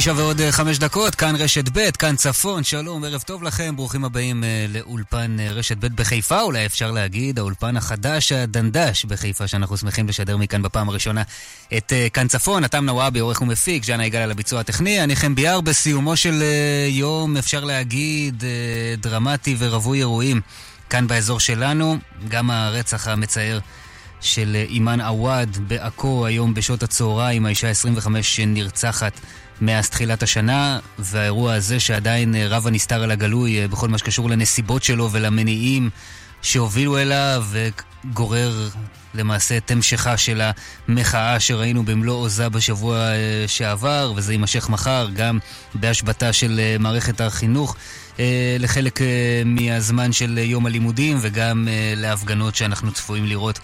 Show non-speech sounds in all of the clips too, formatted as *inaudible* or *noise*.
תשע ועוד אה, חמש דקות, כאן רשת ב', כאן צפון, שלום, ערב טוב לכם, ברוכים הבאים uh, לאולפן uh, רשת ב' בחיפה, אולי אפשר להגיד, האולפן החדש, הדנדש בחיפה, שאנחנו שמחים לשדר מכאן בפעם הראשונה את כאן צפון, אתם נוואבי, עורך ומפיק, ז'אנה יגאל על הביצוע הטכני, אני חן ביאר בסיומו של יום, אפשר להגיד, דרמטי ורווי אירועים כאן באזור שלנו, גם הרצח המצער. של אימאן עוואד בעכו היום בשעות הצהריים, האישה 25 שנרצחת מאז תחילת השנה, והאירוע הזה שעדיין אה, רב הנסתר על הגלוי אה, בכל מה שקשור לנסיבות שלו ולמניעים שהובילו אליו, וגורר למעשה את המשכה של המחאה שראינו במלוא עוזה בשבוע אה, שעבר, וזה יימשך מחר, גם בהשבתה של מערכת החינוך. לחלק מהזמן של יום הלימודים וגם להפגנות שאנחנו צפויים לראות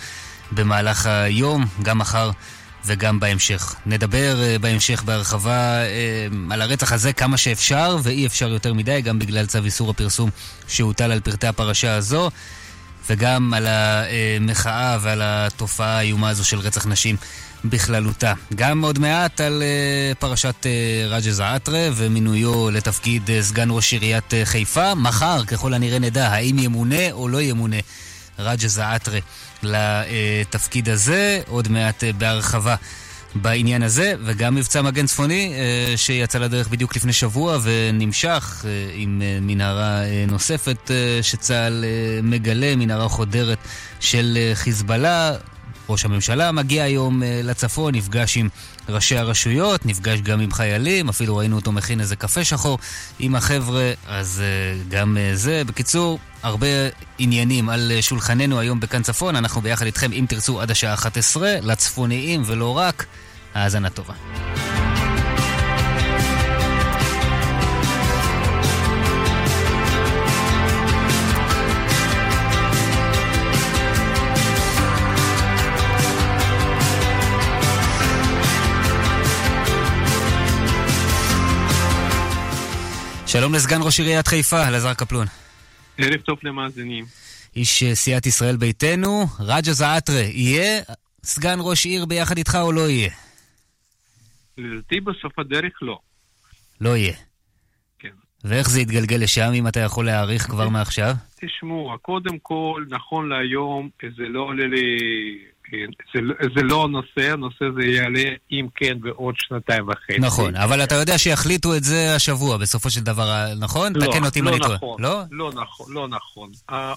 במהלך היום, גם מחר וגם בהמשך. נדבר uh, בהמשך בהרחבה uh, על הרצח הזה כמה שאפשר, ואי אפשר יותר מדי, גם בגלל צו איסור הפרסום שהוטל על פרטי הפרשה הזו, וגם על המחאה ועל התופעה האיומה הזו של רצח נשים בכללותה. גם עוד מעט על uh, פרשת רג'ה זעאטרה ומינויו לתפקיד סגן ראש עיריית חיפה. מחר, ככל הנראה נדע האם ימונה או לא ימונה רג'ה זעאטרה. לתפקיד הזה, עוד מעט אה, בהרחבה. בעניין הזה, וגם מבצע מגן צפוני אה, שיצא לדרך בדיוק לפני שבוע ונמשך אה, עם מנהרה נוספת שצה"ל מגלה, מנהרה חודרת של חיזבאללה. ראש הממשלה מגיע היום לצפון, נפגש עם ראשי הרשויות, נפגש גם עם חיילים, אפילו ראינו אותו מכין איזה קפה שחור עם החבר'ה, אז גם זה. בקיצור, הרבה עניינים על שולחננו היום בכאן צפון. אנחנו ביחד איתכם, אם תרצו, עד השעה 11, לצפוניים ולא רק. האזנה טובה. שלום לסגן ראש עיריית חיפה, אלעזר קפלון. ערב טוב למאזינים. איש אה, סיעת ישראל ביתנו, רג'ה זעאטרה, יהיה סגן ראש עיר ביחד איתך או לא יהיה? לדעתי בסוף הדרך לא. לא יהיה. כן. ואיך זה יתגלגל לשם, אם אתה יכול להעריך כבר מעכשיו? תשמעו, קודם כל, נכון להיום, זה לא עולה לי זה, זה לא הנושא, הנושא זה יעלה אם כן בעוד שנתיים וחצי. נכון, אבל אתה יודע שיחליטו את זה השבוע בסופו של דבר, נכון? לא, תקן אותי אם לא אני נכון, טועה. לא? לא נכון, לא נכון.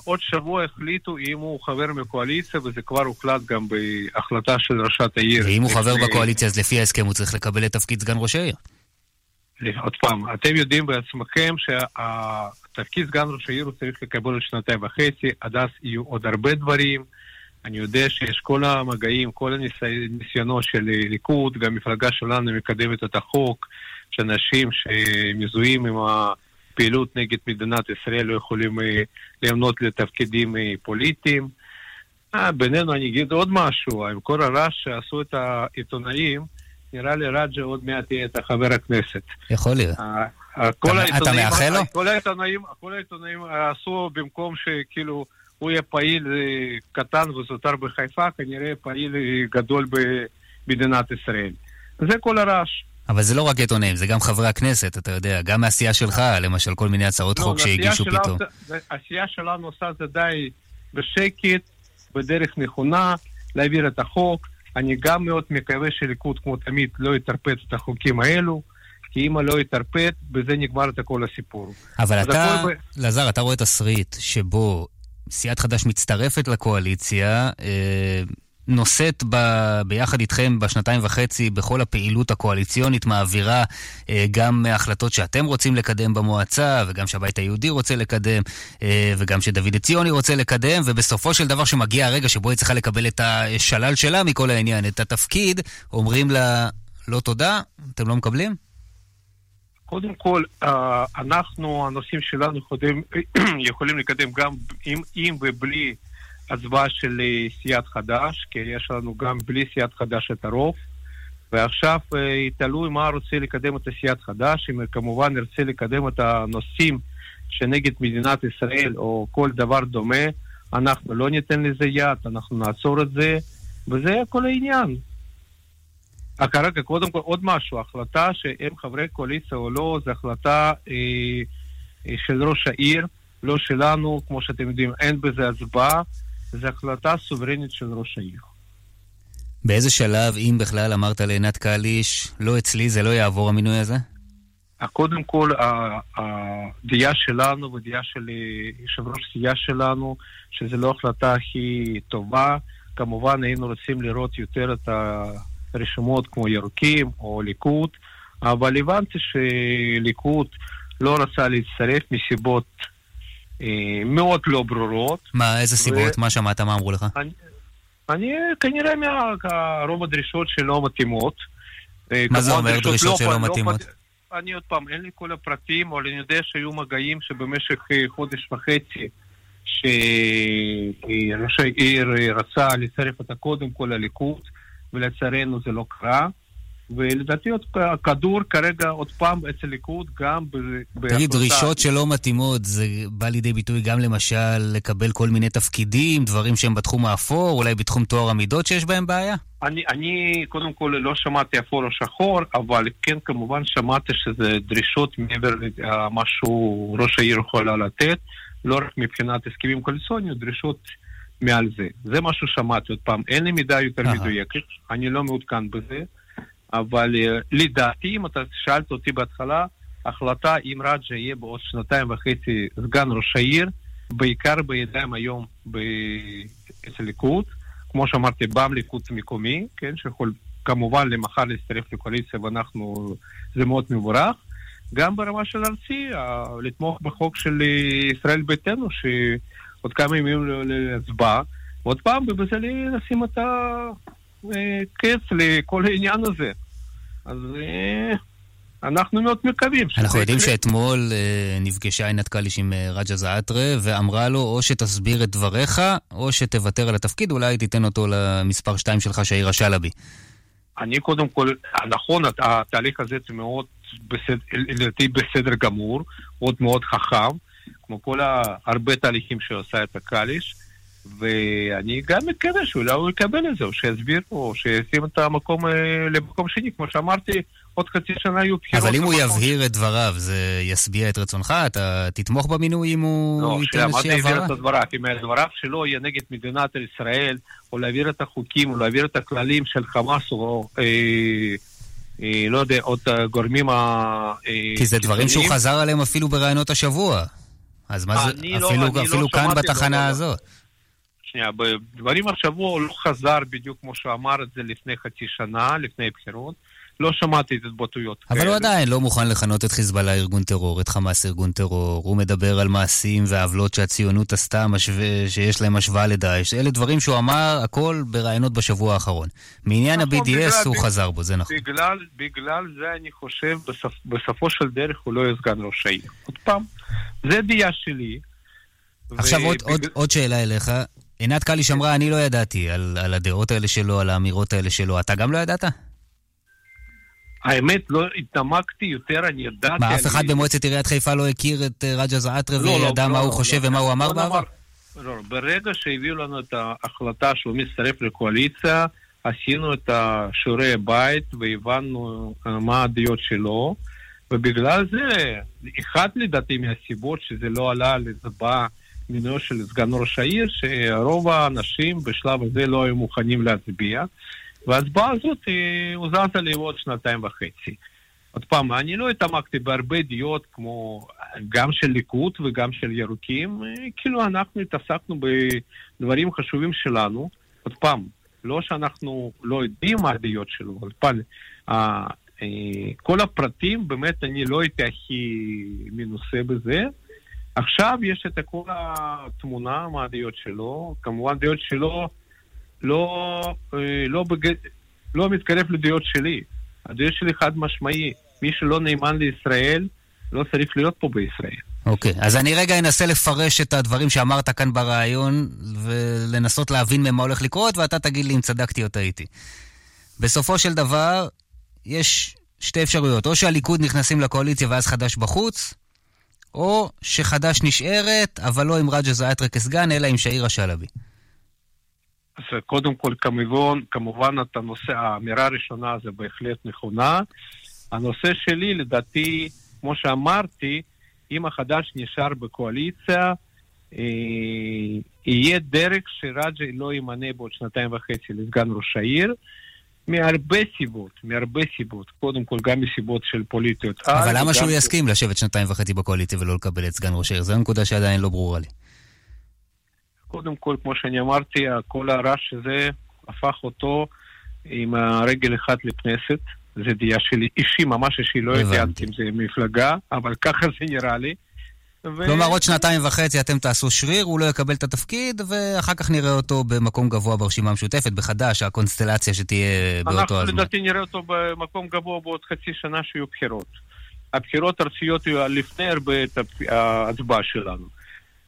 עוד שבוע החליטו אם הוא חבר מקואליציה, וזה כבר הוחלט גם בהחלטה של ראשת העיר. ואם הוא חבר בקואליציה, אז לפי ההסכם הוא צריך לקבל את תפקיד סגן ראש העיר. עוד פעם, אתם יודעים בעצמכם שהתפקיד סגן ראש העיר הוא צריך לקבל עוד שנתיים וחצי, עד אז יהיו עוד הרבה דברים. אני יודע שיש כל המגעים, כל הניסיונות של ליכוד, גם המפלגה שלנו מקדמת את החוק, שאנשים שמזוהים עם הפעילות נגד מדינת ישראל לא יכולים אה, למנות לתפקידים אה, פוליטיים. אה, בינינו אני אגיד עוד משהו, עם כל הרעש שעשו את העיתונאים, נראה לי רג'ה עוד מעט יהיה את חבר הכנסת. יכול להיות. אתה מאחל לו? כל העיתונאים עשו במקום שכאילו... הוא יהיה פעיל אה, קטן וזוטר בחיפה, כנראה פעיל אה, גדול במדינת ישראל. זה כל הרעש. אבל זה לא רק עיתונאים, זה גם חברי הכנסת, אתה יודע, גם מהסיעה שלך, למשל, כל מיני הצעות לא, חוק שהגישו פתאום. הסיעה שלנו עושה את זה די בשקט, בדרך נכונה, להעביר את החוק. אני גם מאוד מקווה שליכוד, כמו תמיד, לא יטרפד את החוקים האלו. כי אם לא יטרפד, בזה נגמר את כל הסיפור. אבל אתה, אלעזר, אתה רואה תסריט שבו סיעת חד"ש מצטרפת לקואליציה, אה, נושאת ב, ביחד איתכם בשנתיים וחצי בכל הפעילות הקואליציונית, מעבירה אה, גם החלטות שאתם רוצים לקדם במועצה, וגם שהבית היהודי רוצה לקדם, אה, וגם שדוד עציוני רוצה לקדם, ובסופו של דבר שמגיע הרגע שבו היא צריכה לקבל את השלל שלה מכל העניין, את התפקיד, אומרים לה, לא תודה, אתם לא מקבלים? קודם כל, אה, אנחנו, הנושאים שלנו יכולים, *clears throat* יכולים לקדם גם עם, עם ובלי הצבעה של אה, סיעת חד"ש, כי יש לנו גם בלי סיעת חד"ש את הרוב. ועכשיו אה, תלוי מה רוצה לקדם את סיעת חד"ש, אם כמובן נרצה לקדם את הנושאים שנגד מדינת ישראל או כל דבר דומה, אנחנו לא ניתן לזה יד, אנחנו נעצור את זה, וזה כל העניין. כרגע, קודם כל, עוד משהו, החלטה שהם חברי קואליציה או לא, זו החלטה אה, אה, של ראש העיר, לא שלנו, כמו שאתם יודעים, אין בזה הצבעה, זו החלטה סוברנית של ראש העיר. באיזה שלב, אם בכלל, אמרת לעינת קליש, לא אצלי, זה לא יעבור המינוי הזה? קודם כל, הדעה שלנו ודעה של אה, יושב ראש סיעה שלנו, שזו לא החלטה הכי טובה. כמובן, היינו רוצים לראות יותר את הרשימות כמו ירוקים או ליכוד, אבל הבנתי שליכוד לא רצה להצטרף מסיבות אה, מאוד לא ברורות. מה, איזה סיבות? ו... מה שמעת? מה אמרו לך? אני, אני כנראה מרוב הדרישות שלא מתאימות. אה, מה זה אומר דרישות לא, שלא לא מתאימות? לא, אני עוד פעם, אין לי כל הפרטים, אבל אני יודע שהיו מגעים שבמשך אה, חודש וחצי שראש העיר רצה לצרף אותה קודם כל לליכוד, ולצערנו זה לא קרה. ולדעתי הכדור כרגע עוד פעם אצל ליכוד גם בהחלטה... תגיד, דרישות שלא מתאימות, זה בא לידי ביטוי גם למשל לקבל כל מיני תפקידים, דברים שהם בתחום האפור, אולי בתחום טוהר המידות שיש בהם בעיה? אני, אני קודם כל לא שמעתי אפור או שחור, אבל כן כמובן שמעתי שזה דרישות מעבר למה שהוא ראש העיר יכול לתת, לא רק מבחינת הסכמים קואליציוניים, דרישות מעל זה. זה מה ששמעתי עוד פעם. אין לי מידע יותר מדויקת, אני לא מעודכן בזה. אבל אה, לדעתי, אם אתה שאלת אותי בהתחלה, החלטה אם רג'ה יהיה בעוד שנתיים וחצי סגן ראש העיר, בעיקר בידיים היום אצל ליכוד, כמו שאמרתי, בם ליכוד מקומי, כן, שיכול כמובן למחר להצטרף לקואליציה ואנחנו, זה מאוד מבורך. גם ברמה של ארצי, לתמוך בחוק של ישראל ביתנו, שעוד כמה ימים להצבעה, ועוד פעם, ובזה לשים את קץ לכל העניין הזה. אז אה, אנחנו מאוד מקווים. אנחנו יודעים שאתמול אה, נפגשה עינת קליש עם אה, רג'ה זעאטרה ואמרה לו או שתסביר את דבריך או שתוותר על התפקיד, אולי תיתן אותו למספר 2 שלך, שאירה שלבי. אני קודם כל, נכון, התהליך הזה זה מאוד, לדעתי בסדר גמור, מאוד מאוד חכם, כמו כל הרבה תהליכים שעושה את הקליש. ואני גם מקווה שאולי הוא יקבל את זה, או שיסביר או שישים את המקום אה, למקום שני, כמו שאמרתי, עוד חצי שנה יהיו בחירות. אבל אם הוא יבהיר את דבריו, זה ישביע את רצונך? אתה תתמוך במינוי אם הוא לא, ייתן איזושהי הבהרה? לא, שיבהיר את דבריו. אם דבריו שלו יהיה נגד מדינת ישראל, או להעביר את החוקים, או להעביר את הכללים של חמאס, או... אה, אה, לא יודע, עוד גורמים ה... כי זה דברים שהוא חזר עליהם אפילו בראיונות השבוע. אז מה זה, לא- אפילו, לא, אפילו לא כאן בתחנה לא, הזאת. שנייה, בדברים השבוע הוא לא חזר בדיוק כמו שהוא אמר את זה לפני חצי שנה, לפני בחירות. לא שמעתי את התבטאויות כאלה. אבל הוא עדיין לא מוכן לכנות את חיזבאללה ארגון טרור, את חמאס ארגון טרור. הוא מדבר על מעשים ועוולות שהציונות עשתה, משווה, שיש להם השוואה לדאעש. אלה דברים שהוא אמר הכל בראיונות בשבוע האחרון. מעניין נכון, ה-BDS הוא בגלל, חזר בו, זה נכון. בגלל, בגלל זה אני חושב, בסופ, בסופו של דרך הוא לא יהיה סגן ראש העיר. עוד פעם, זה דעה שלי. עכשיו ו... עוד, בגלל... עוד, עוד שאלה אליך. עינת קליש אמרה, אני לא ידעתי על, על הדעות האלה שלו, על האמירות האלה שלו. אתה גם לא ידעת? האמת, לא התעמקתי יותר, אני ידעתי... מה, אף אחד במועצת עיריית חיפה לא הכיר את אה, רג'ה זעאטרה לא, וידע לא, מה לא, הוא חושב ומה הוא אמר בעבר? לא, ברגע שהביאו לנו את ההחלטה שהוא מצטרף לקואליציה, עשינו את שיעורי הבית והבנו אה, מה הדעות שלו, ובגלל זה, אחת לדעתי מהסיבות שזה לא עלה להצבעה מינויו של סגן ראש העיר, שרוב האנשים בשלב הזה לא היו מוכנים להצביע, וההצבעה הזאת הוא זזה לי עוד שנתיים וחצי. עוד פעם, אני לא התעמקתי בהרבה דעות כמו גם של ליכוד וגם של ירוקים, כאילו אנחנו התעסקנו בדברים חשובים שלנו. עוד פעם, לא שאנחנו לא יודעים מה הדעות שלו, עוד פעם, אה, כל הפרטים, באמת אני לא הייתי הכי מנוסה בזה. עכשיו יש את כל התמונה מה הדעות שלו, כמובן דעות שלו לא, אה, לא, בג... לא מתקרב לדעות שלי. הדעות שלי חד משמעי, מי שלא נאמן לישראל לא צריך להיות פה בישראל. אוקיי, okay, אז אני רגע אנסה לפרש את הדברים שאמרת כאן ברעיון ולנסות להבין ממה הולך לקרות ואתה תגיד לי אם צדקתי או טעיתי. בסופו של דבר, יש שתי אפשרויות, או שהליכוד נכנסים לקואליציה ואז חדש בחוץ, או שחד"ש נשארת, אבל לא עם רג'ה זעאטרה כסגן, אלא עם שאירה שלבי. אז קודם כל, כמובן, כמובן, את הנושא, האמירה הראשונה זה בהחלט נכונה. הנושא שלי, לדעתי, כמו שאמרתי, אם החדש נשאר בקואליציה, אה, יהיה דרך שרג'י לא ימנה בעוד שנתיים וחצי לסגן ראש העיר. מהרבה סיבות, מהרבה סיבות. קודם כל, גם מסיבות של פוליטיות. אבל למה שהוא יסכים לשבת שנתיים וחצי בקואליציה ולא לקבל את סגן ראש העיר? זו הנקודה שעדיין לא ברורה לי. קודם כל, כמו שאני אמרתי, כל הרעש הזה הפך אותו עם הרגל אחת לכנסת. זה דעה שלי אישי, ממש אישי, לא יודעת אם זה מפלגה, אבל ככה זה נראה לי. כלומר, עוד שנתיים וחצי אתם תעשו שריר, הוא לא יקבל את התפקיד, ואחר כך נראה אותו במקום גבוה ברשימה המשותפת, בחדש, הקונסטלציה שתהיה באותו הזמן. אנחנו לדעתי נראה אותו במקום גבוה בעוד חצי שנה שיהיו בחירות. הבחירות הארציות יהיו לפני הרבה את ההצבעה שלנו.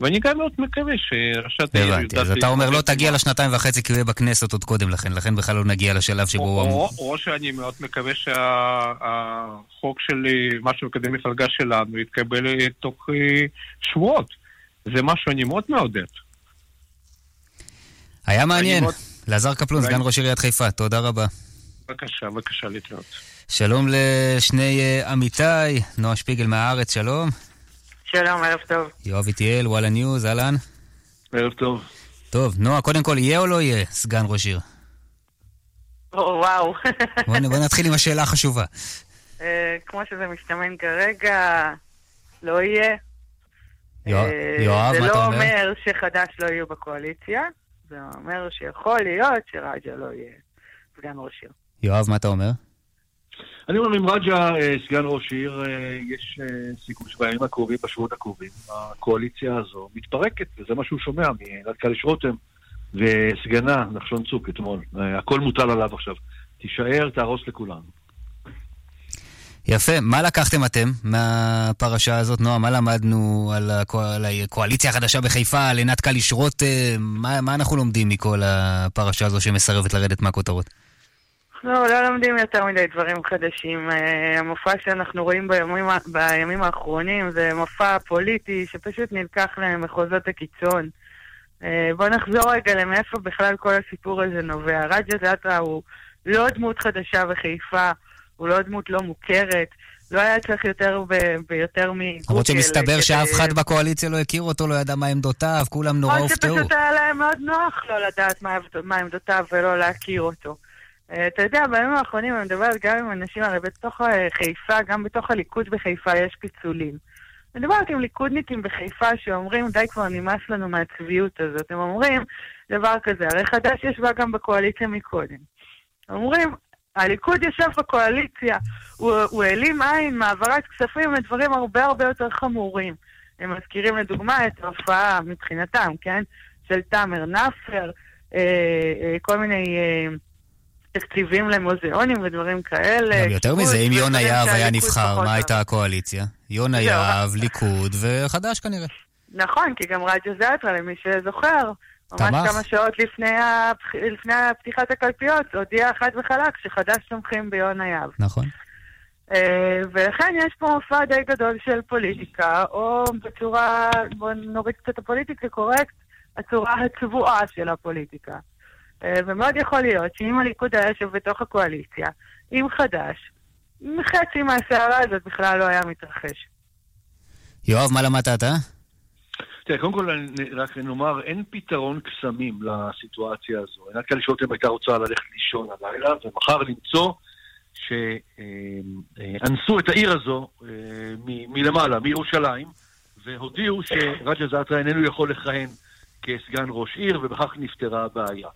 ואני גם מאוד מקווה שראשת העיר... הבנתי, אז אתה אומר לא תגיע לשנתיים וחצי כי הוא יהיה בכנסת עוד קודם לכן, לכן בכלל לא נגיע לשלב שבו הוא. או שאני מאוד מקווה שהחוק של מה שמקדם מפלגה שלנו יתקבל תוך אה, שבועות. זה משהו שאני מאוד מעודד. היה מעניין. לעזר קפלון, סגן ראש עיריית חיפה, תודה רבה. בבקשה, בבקשה להתראות. שלום לשני אה, עמיתיי, נועה שפיגל מהארץ, שלום. שלום, ערב טוב. יואב איטיאל, וואלה ניוז, אהלן. ערב טוב. טוב, נועה, קודם כל, יהיה או לא יהיה סגן ראש עיר? וואו. בוא נתחיל עם השאלה החשובה. אה, כמו שזה מסתמן כרגע, לא יהיה. אה, יואב, מה אתה אומר? אומר? זה לא אומר שחד"ש לא יהיו בקואליציה, זה אומר שיכול להיות שרג'ה לא יהיה סגן ראש עיר. יואב, מה אתה אומר? אני אומר, אם רג'ה אה, סגן ראש עיר, אה, יש אה, סיכוי שבימים הקרובים, בשבועות הקרובים, הקואליציה הזו מתפרקת, וזה מה שהוא שומע מרד קליש רותם וסגנה, נחשון צוק אתמול. הכל מוטל עליו עכשיו. תישאר, תהרוס לכולנו. יפה. מה לקחתם אתם מהפרשה הזאת, נועה? מה למדנו על, הקוא... על הקואליציה החדשה בחיפה, על עינת קליש רותם? מה, מה אנחנו לומדים מכל הפרשה הזו שמסרבת לרדת מהכותרות? לא, לא לומדים יותר מדי דברים חדשים. אה, המופע שאנחנו רואים בימים, בימים האחרונים זה מופע פוליטי שפשוט נלקח למחוזות הקיצון. אה, בואו נחזור רגע למאיפה בכלל כל הסיפור הזה נובע. רג'ה זאטרה הוא לא דמות חדשה בחיפה, הוא לא דמות לא מוכרת. לא היה צריך יותר ביותר מגוגל. למרות שמסתבר שאף אחד בקואליציה לא הכיר אותו, לא ידע מה עמדותיו, כולם נורא הופתעו. או שפשוט היה להם מאוד נוח לא לדעת מה עמדותיו ולא להכיר אותו. אה, אתה יודע, בימים האחרונים אני מדברת גם עם אנשים, הרי בתוך אה, חיפה, גם בתוך הליכוד בחיפה יש פיצולים. אני מדברת עם ליכודניקים בחיפה שאומרים, די כבר נמאס לנו מהצביעות הזאת. הם אומרים דבר כזה, הרי חד"ש ישבה גם בקואליציה מקודם. אומרים, הליכוד ישב בקואליציה, הוא, הוא העלים עין מהעברת כספים לדברים הרבה הרבה יותר חמורים. הם מזכירים לדוגמה את ההופעה מבחינתם, כן? של תאמר נאפר, אה, אה, כל מיני... אה, תקציבים למוזיאונים ודברים כאלה. גם יותר מזה, אם יונה יהב היה נבחר, מה הייתה הקואליציה? יונה יהב, ליכוד וחד"ש כנראה. נכון, כי גם רג'ה זאטרה, למי שזוכר, ממש כמה שעות לפני, הפח... לפני פתיחת הקלפיות, הודיע חד וחלק שחד"ש תומכים ביונה יהב. נכון. Uh, ולכן יש פה מופע די גדול של פוליטיקה, או בצורה, בוא נוריד קצת את הפוליטיקה קורקט, הצורה הצבועה של הפוליטיקה. אה, ומאוד יכול להיות שאם הליכוד היה יושב בתוך הקואליציה, עם חד"ש, חצי מהסערה הזאת בכלל לא היה מתרחש. יואב, מה למדת אתה? תראה, קודם כל רק נאמר, אין פתרון קסמים לסיטואציה הזו. עינת קליש רותם הייתה רוצה ללכת לישון הלילה, ומחר למצוא שאנסו את העיר הזו אה, מלמעלה, מירושלים, והודיעו שרג'ה זעתרה איננו יכול לכהן כסגן ראש עיר, ובכך נפתרה הבעיה.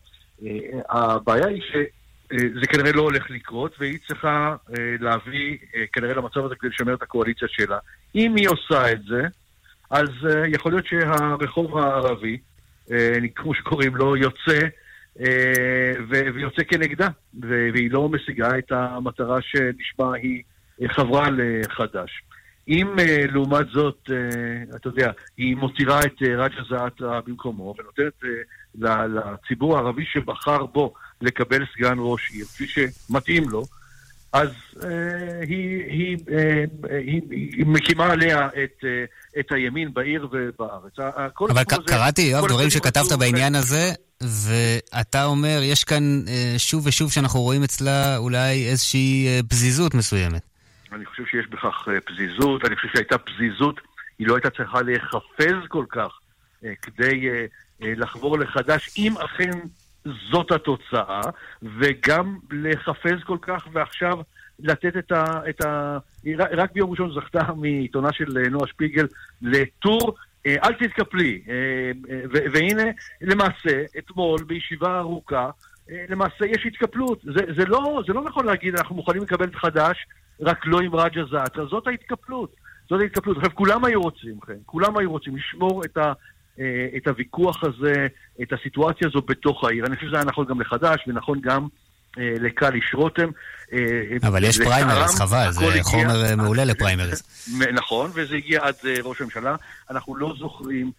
אה, הבעיה היא שזה כנראה לא הולך לקרות, והיא צריכה אה, להביא כנראה למצב הזה כדי לשמר את הקואליציה שלה. אם היא עושה את זה, אז יכול להיות שהרחוב הערבי, כמו שקוראים לו, יוצא ויוצא כנגדה, והיא לא משיגה את המטרה שלשמה היא חברה לחד"ש. אם לעומת זאת, אתה יודע, היא מותירה את רג'ה זעתרה במקומו ונותנת לציבור הערבי שבחר בו לקבל סגן ראש עיר, כפי שמתאים לו, אז אה, היא, היא, אה, היא, היא מקימה עליה את, אה, את הימין בעיר ובארץ. אבל קראתי, יואב, דברים שכתבת בעניין הזה, ואתה אומר, יש כאן אה, שוב ושוב שאנחנו רואים אצלה אולי איזושהי אה, פזיזות מסוימת. אני חושב שיש בכך אה, פזיזות, אני חושב שהייתה פזיזות, היא לא הייתה צריכה להיחפז כל כך כדי לחבור לחדש, אם אכן זאת התוצאה, וגם להיחפז כל כך ועכשיו לתת את ה... את ה... רק ביום ראשון זכתה *laughs* מעיתונה של נועה שפיגל לטור אה, אל תתקפלי. אה, אה, והנה, למעשה, אתמול, בישיבה ארוכה, למעשה יש התקפלות. זה, זה, לא, זה לא נכון להגיד, אנחנו מוכנים לקבל את חד"ש, רק לא עם רג'ה זעתרה. זאת ההתקפלות. זאת ההתקפלות. עכשיו, כולם היו רוצים, כן? כולם היו רוצים לשמור את, ה, את הוויכוח הזה, את הסיטואציה הזו בתוך העיר. אני חושב שזה היה נכון גם לחד"ש, ונכון גם אה, לקליש רותם. אה, אבל יש פריימריז, חבל, זה חומר אה, *laughs* מעולה לפריימריז. נכון, וזה הגיע עד ראש הממשלה. אנחנו לא זוכרים,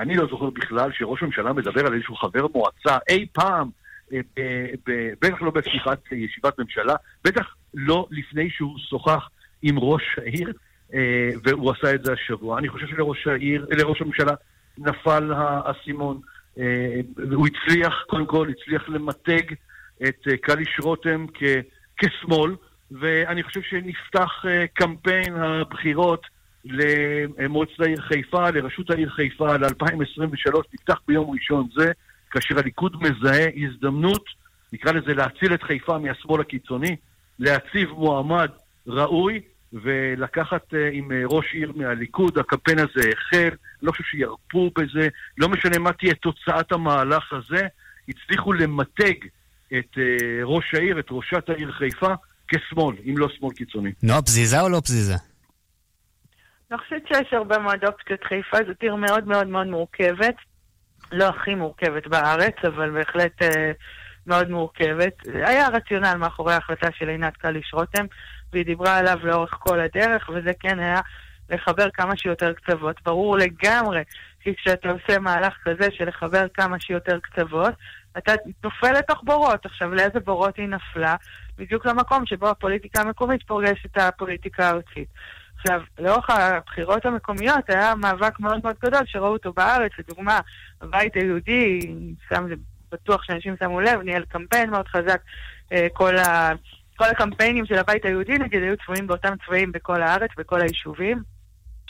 אני לא זוכר בכלל שראש הממשלה מדבר על איזשהו חבר מועצה אי פעם, בטח לא בפתיחת ישיבת ממשלה, בטח לא לפני שהוא שוחח עם ראש העיר, והוא עשה את זה השבוע. אני חושב שלראש העיר, לראש הממשלה נפל האסימון. הוא הצליח, קודם כל, הצליח למתג את אה, קליש רותם כ, כשמאל, ואני חושב שנפתח אה, קמפיין הבחירות למועצת העיר חיפה, לראשות העיר חיפה ל-2023, נפתח ביום ראשון זה, כאשר הליכוד מזהה הזדמנות, נקרא לזה להציל את חיפה מהשמאל הקיצוני, להציב מועמד ראוי ולקחת uh, עם uh, ראש עיר מהליכוד, הקמפיין הזה החל, לא חושב שירפו בזה, לא משנה מה תהיה תוצאת המהלך הזה, הצליחו למתג את uh, ראש העיר, את ראשת העיר חיפה, כשמאל, אם לא שמאל קיצוני. נועה, פזיזה או לא פזיזה? אני חושבת שיש הרבה מאוד אופציות. חיפה זאת עיר מאוד מאוד מאוד מורכבת. לא הכי מורכבת בארץ, אבל בהחלט uh, מאוד מורכבת. היה רציונל מאחורי ההחלטה של עינת קליש רותם, והיא דיברה עליו לאורך כל הדרך, וזה כן היה לחבר כמה שיותר קצוות. ברור לגמרי כי כשאתה עושה מהלך כזה של לחבר כמה שיותר קצוות, אתה נופל לתוך בורות. עכשיו, לאיזה בורות היא נפלה? בדיוק למקום שבו הפוליטיקה המקומית פוגשת את הפוליטיקה הארצית. עכשיו, לאורך הבחירות המקומיות היה מאבק מאוד מאוד גדול שראו אותו בארץ, לדוגמה, הבית היהודי, שם, בטוח שאנשים שמו לב, ניהל קמפיין מאוד חזק, אה, כל, כל הקמפיינים של הבית היהודי, נגיד, היו צבועים באותם צבעים בכל הארץ, בכל היישובים.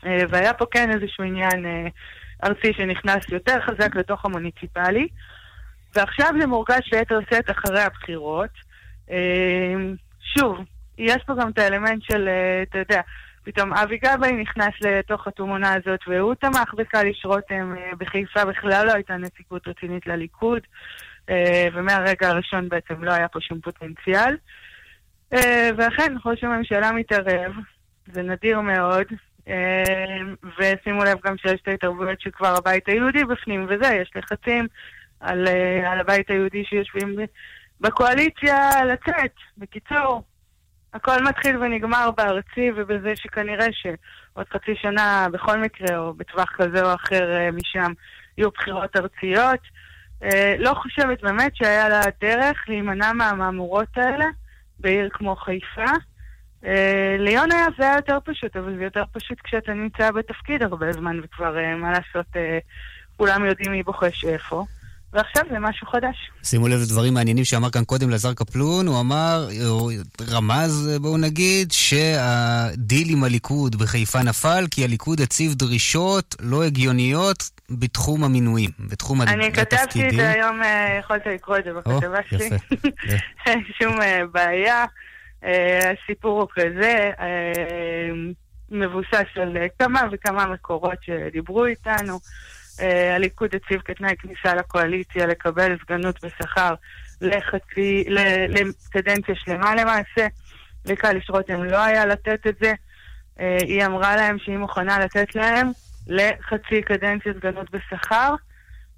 אה, והיה פה כן איזשהו עניין אה, ארצי שנכנס יותר חזק לתוך המוניציפלי. ועכשיו זה מורגש ביתר שאת אחרי הבחירות. אמ, שוב, יש פה גם את האלמנט של, אה, אתה יודע, פתאום אבי גבאי נכנס לתוך התמונה הזאת, והוא תמך בקליש רותם, אה, בחיפה בכלל לא הייתה נציגות רצינית לליכוד, אה, ומהרגע הראשון בעצם לא היה פה שום פוטנציאל. ואכן, ראש הממשלה מתערב, זה נדיר מאוד, ושימו לב גם שיש את ההתערבויות שכבר הבית היהודי בפנים וזה, יש לחצים על, אה, על הבית היהודי שיושבים בקואליציה לצאת. בקיצור, הכל מתחיל ונגמר בארצי ובזה שכנראה שעוד חצי שנה בכל מקרה, או בטווח כזה או אחר אה, משם, יהיו בחירות ארציות. אה, לא חושבת באמת שהיה לה דרך להימנע מהמהמורות האלה בעיר כמו חיפה. ליון היה זה היה יותר פשוט, אבל זה יותר פשוט כשאתה נמצא בתפקיד הרבה זמן וכבר, מה לעשות, כולם יודעים מי בוחש איפה. ועכשיו זה משהו חדש. שימו לב לדברים מעניינים שאמר כאן קודם לזר קפלון, הוא אמר, הוא רמז, בואו נגיד, שהדיל עם הליכוד בחיפה נפל, כי הליכוד הציב דרישות לא הגיוניות בתחום המינויים, בתחום התפקידים. אני כתבתי את זה היום, אה, יכולת לקרוא את זה בכתבה שלי. *laughs* אין שום אה, בעיה. אה, הסיפור הוא כזה, מבוסס על כמה וכמה מקורות שדיברו איתנו. אה, הליכוד הציב כתנאי כניסה לקואליציה לקבל סגנות בשכר לקדנציה שלמה למעשה. לקליש רותם לא היה לתת את זה. אה, היא אמרה להם שהיא מוכנה לתת להם לחצי קדנציה סגנות בשכר.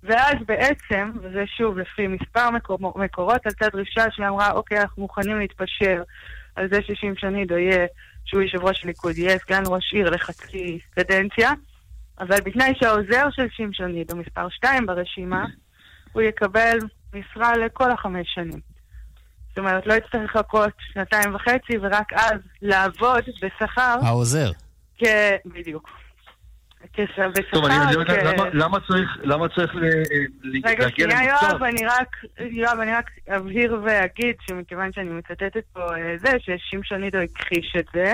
ואז בעצם, וזה שוב לפי מספר מקור, מקורות, עלתה דרישה שאמרה, אוקיי, אנחנו מוכנים להתפשר על זה ששמשון יהיה, שהוא יושב ראש הליכוד, יהיה סגן ראש עיר לחצי קדנציה. אבל בתנאי שהעוזר של שמשון נידו, מספר 2 ברשימה, הוא יקבל משרה לכל החמש שנים. זאת אומרת, לא יצטרך לחכות שנתיים וחצי ורק אז לעבוד בשכר. העוזר. כן, בדיוק. טוב, אני לא יודע, למה צריך להגיע למצב? רגע, שנייה, יואב, אני רק, יואב, אני רק אבהיר ואגיד שמכיוון שאני מצטטת פה זה, ששמשון נידו הכחיש את זה.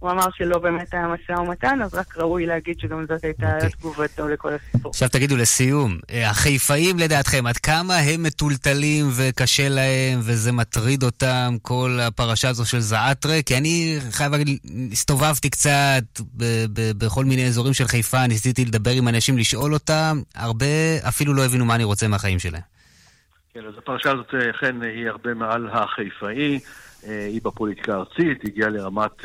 הוא אמר שלא באמת היה משא ומתן, אז רק ראוי להגיד שגם זאת הייתה okay. אוקיי. תגובתו לכל הסיפור. עכשיו תגידו לסיום, אה, החיפאים לדעתכם, עד כמה הם מטולטלים וקשה להם וזה מטריד אותם, כל הפרשה הזו של זעאטרה? כי אני חייב להגיד, הסתובבתי קצת ב- ב- בכל מיני אזורים של חיפה, ניסיתי לדבר עם אנשים, לשאול אותם, הרבה אפילו לא הבינו מה אני רוצה מהחיים שלהם. כן, אז הפרשה הזאת אה, אכן היא הרבה מעל החיפאי, אה, היא בפוליטיקה הארצית, הגיעה לרמת...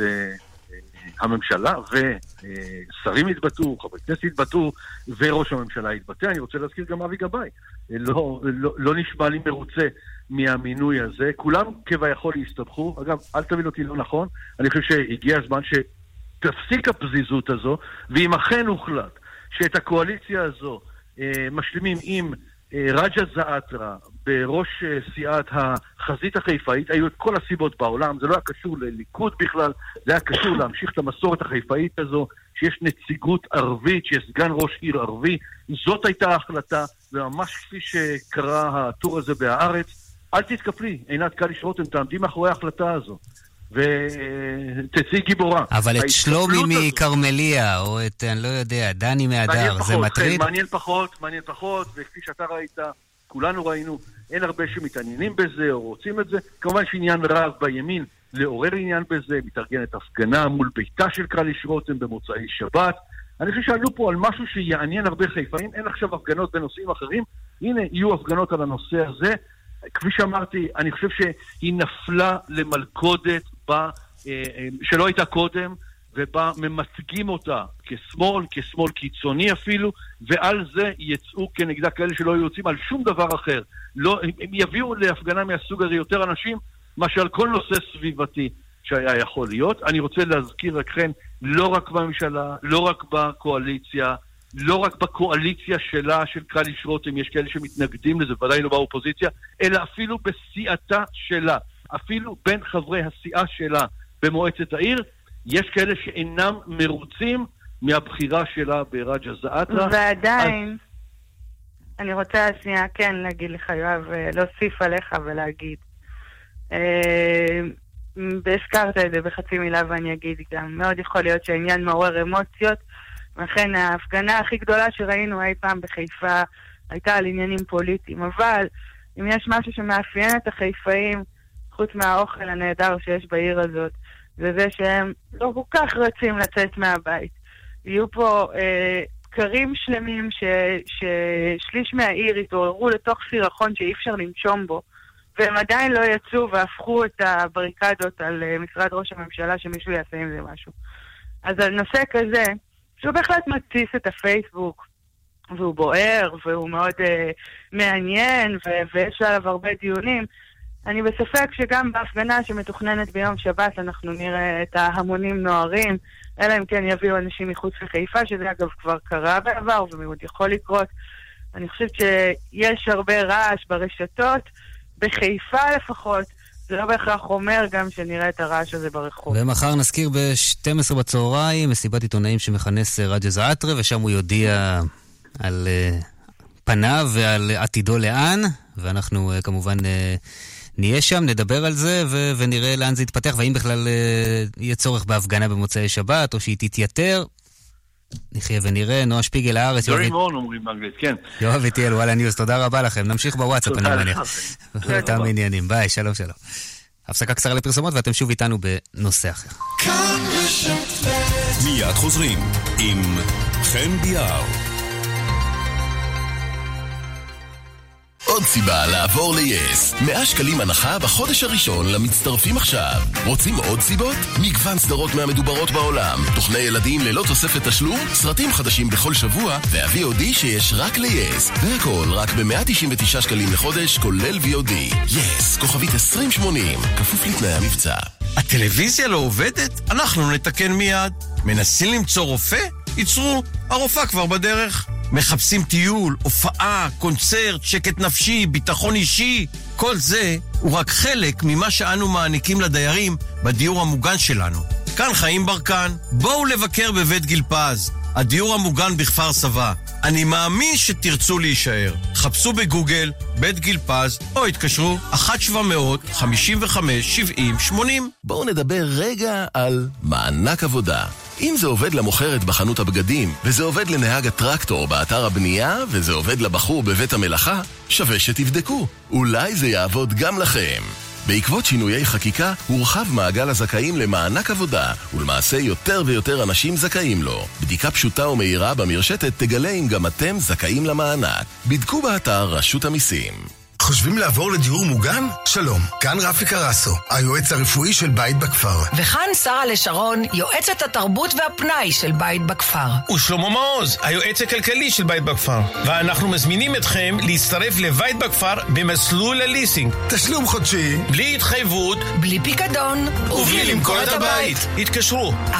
הממשלה ושרים התבטאו, חברי כנסת התבטאו, וראש הממשלה התבטא. אני רוצה להזכיר גם אבי גבאי. לא, לא, לא נשמע לי מרוצה מהמינוי הזה. כולם כביכול הסתבכו. אגב, אל תבין אותי לא נכון, אני חושב שהגיע הזמן שתפסיק הפזיזות הזו, ואם אכן הוחלט שאת הקואליציה הזו אה, משלימים עם אה, רג'ה זעאטרה בראש אה, סיעת החזית החיפאית, היו את כל הסיבות בעולם, זה לא היה קשור לליכוד בכלל, זה היה קשור להמשיך את המסורת החיפאית הזו, שיש נציגות ערבית, שיש סגן ראש עיר ערבי, זאת הייתה ההחלטה, וממש כפי שקרה הטור הזה בהארץ, אל תתקפלי, עינת קליש רותם, תעמדי מאחורי ההחלטה הזו. ותצאי גיבורה. אבל את שלומי מכרמליה, או את, אני לא יודע, דני מהדר, זה מטריד? כן, מעניין פחות, מעניין פחות, וכפי שאתה ראית, כולנו ראינו, אין הרבה שמתעניינים בזה או רוצים את זה. כמובן שעניין רב בימין לעורר עניין בזה, מתארגנת הפגנה מול ביתה של קרליש רותם במוצאי שבת. אני חושב שעלו פה על משהו שיעניין הרבה חיפאים, אין עכשיו הפגנות בנושאים אחרים, הנה יהיו הפגנות על הנושא הזה. כפי שאמרתי, אני חושב שהיא נפלה למלכודת בה, אה, אה, שלא הייתה קודם, ובה ממתגים אותה כשמאל, כשמאל קיצוני אפילו, ועל זה יצאו כנגדה כאלה שלא יוצאים על שום דבר אחר. לא, הם יביאו להפגנה מהסוג הזה יותר אנשים מאשר על כל נושא סביבתי שהיה יכול להיות. אני רוצה להזכיר לכם, לא רק בממשלה, לא רק בקואליציה, לא רק בקואליציה שלה, של קליש רותם, יש כאלה שמתנגדים לזה, ודאי לא באופוזיציה, אלא אפילו בסיעתה שלה, אפילו בין חברי הסיעה שלה במועצת העיר, יש כאלה שאינם מרוצים מהבחירה שלה ברג'ה זעאטרה. ועדיין, אז... אני רוצה שנייה כן להגיד לך, יואב, להוסיף עליך ולהגיד. אה, והזכרת את זה בחצי מילה ואני אגיד גם, מאוד יכול להיות שהעניין מעורר אמוציות, ולכן ההפגנה הכי גדולה שראינו אי פעם בחיפה הייתה על עניינים פוליטיים, אבל אם יש משהו שמאפיין את החיפאים, חוץ מהאוכל הנהדר שיש בעיר הזאת, זה זה שהם לא כל כך רצים לצאת מהבית. יהיו פה אה, בקרים שלמים ש, ששליש מהעיר התעוררו לתוך סירחון שאי אפשר לנשום בו, והם עדיין לא יצאו והפכו את הבריקדות על אה, משרד ראש הממשלה שמישהו יעשה עם זה משהו. אז על נושא כזה, שהוא בהחלט מתסיס את הפייסבוק, והוא בוער, והוא מאוד uh, מעניין, ו- ויש עליו הרבה דיונים, אני בספק שגם בהפגנה שמתוכננת ביום שבת אנחנו נראה את ההמונים נוהרים, אלא אם כן יביאו אנשים מחוץ לחיפה, שזה אגב כבר קרה בעבר ומאוד יכול לקרות. אני חושבת שיש הרבה רעש ברשתות, בחיפה לפחות. זה לא בהכרח אומר גם שנראה את הרעש הזה ברחוב. ומחר נזכיר ב-12 בצהריים מסיבת עיתונאים שמכנס רג'ה זעאטרה, ושם הוא יודיע על אה, פניו ועל עתידו לאן, ואנחנו אה, כמובן... אה, נהיה שם, נדבר על זה ו- ונראה לאן זה יתפתח, והאם בכלל אה, יהיה צורך בהפגנה במוצאי שבת, או שהיא תתייתר. נחיה ונראה, נועה שפיגל הארץ. דברים מאוד אומרים באנגלית, כן. יואב איטיאל, וואלה ניוז, תודה רבה לכם. נמשיך בוואטסאפ, אני מניח. אותם עניינים. ביי, שלום שלום. הפסקה קצרה לפרסומות ואתם שוב איתנו בנושא אחר. מיד חוזרים עם חן ביאר. עוד סיבה לעבור ל-yes. 100 שקלים הנחה בחודש הראשון למצטרפים עכשיו. רוצים עוד סיבות? מגוון סדרות מהמדוברות בעולם. תוכני ילדים ללא תוספת תשלום, סרטים חדשים בכל שבוע, וה-VOD שיש רק ל-yes. והכל רק ב-199 שקלים לחודש, כולל VOD. yes, כוכבית 2080, כפוף לתנאי המבצע. הטלוויזיה לא עובדת? אנחנו נתקן מיד. מנסים למצוא רופא? ייצרו, הרופאה כבר בדרך. מחפשים טיול, הופעה, קונצרט, שקט נפשי, ביטחון אישי. כל זה הוא רק חלק ממה שאנו מעניקים לדיירים בדיור המוגן שלנו. כאן חיים ברקן, בואו לבקר בבית גיל פז. הדיור המוגן בכפר סבא. אני מאמין שתרצו להישאר. חפשו בגוגל בית גיל פז, או התקשרו 1-700-55-70-80. בואו נדבר רגע על מענק עבודה. אם זה עובד למוכרת בחנות הבגדים, וזה עובד לנהג הטרקטור באתר הבנייה, וזה עובד לבחור בבית המלאכה, שווה שתבדקו. אולי זה יעבוד גם לכם. בעקבות שינויי חקיקה, הורחב מעגל הזכאים למענק עבודה, ולמעשה יותר ויותר אנשים זכאים לו. בדיקה פשוטה ומהירה במרשתת תגלה אם גם אתם זכאים למענק. בדקו באתר רשות המיסים. חושבים לעבור לדיור מוגן? שלום, כאן רפי קרסו, היועץ הרפואי של בית בכפר. וכאן שרה לשרון, יועצת התרבות והפנאי של בית בכפר. ושלמה מעוז, היועץ הכלכלי של בית בכפר. ואנחנו מזמינים אתכם להצטרף לבית בכפר במסלול הליסינג. תשלום חודשי. בלי התחייבות. בלי פיקדון. ובלי למכור את הבית. התקשרו. 1-800-30-70-70.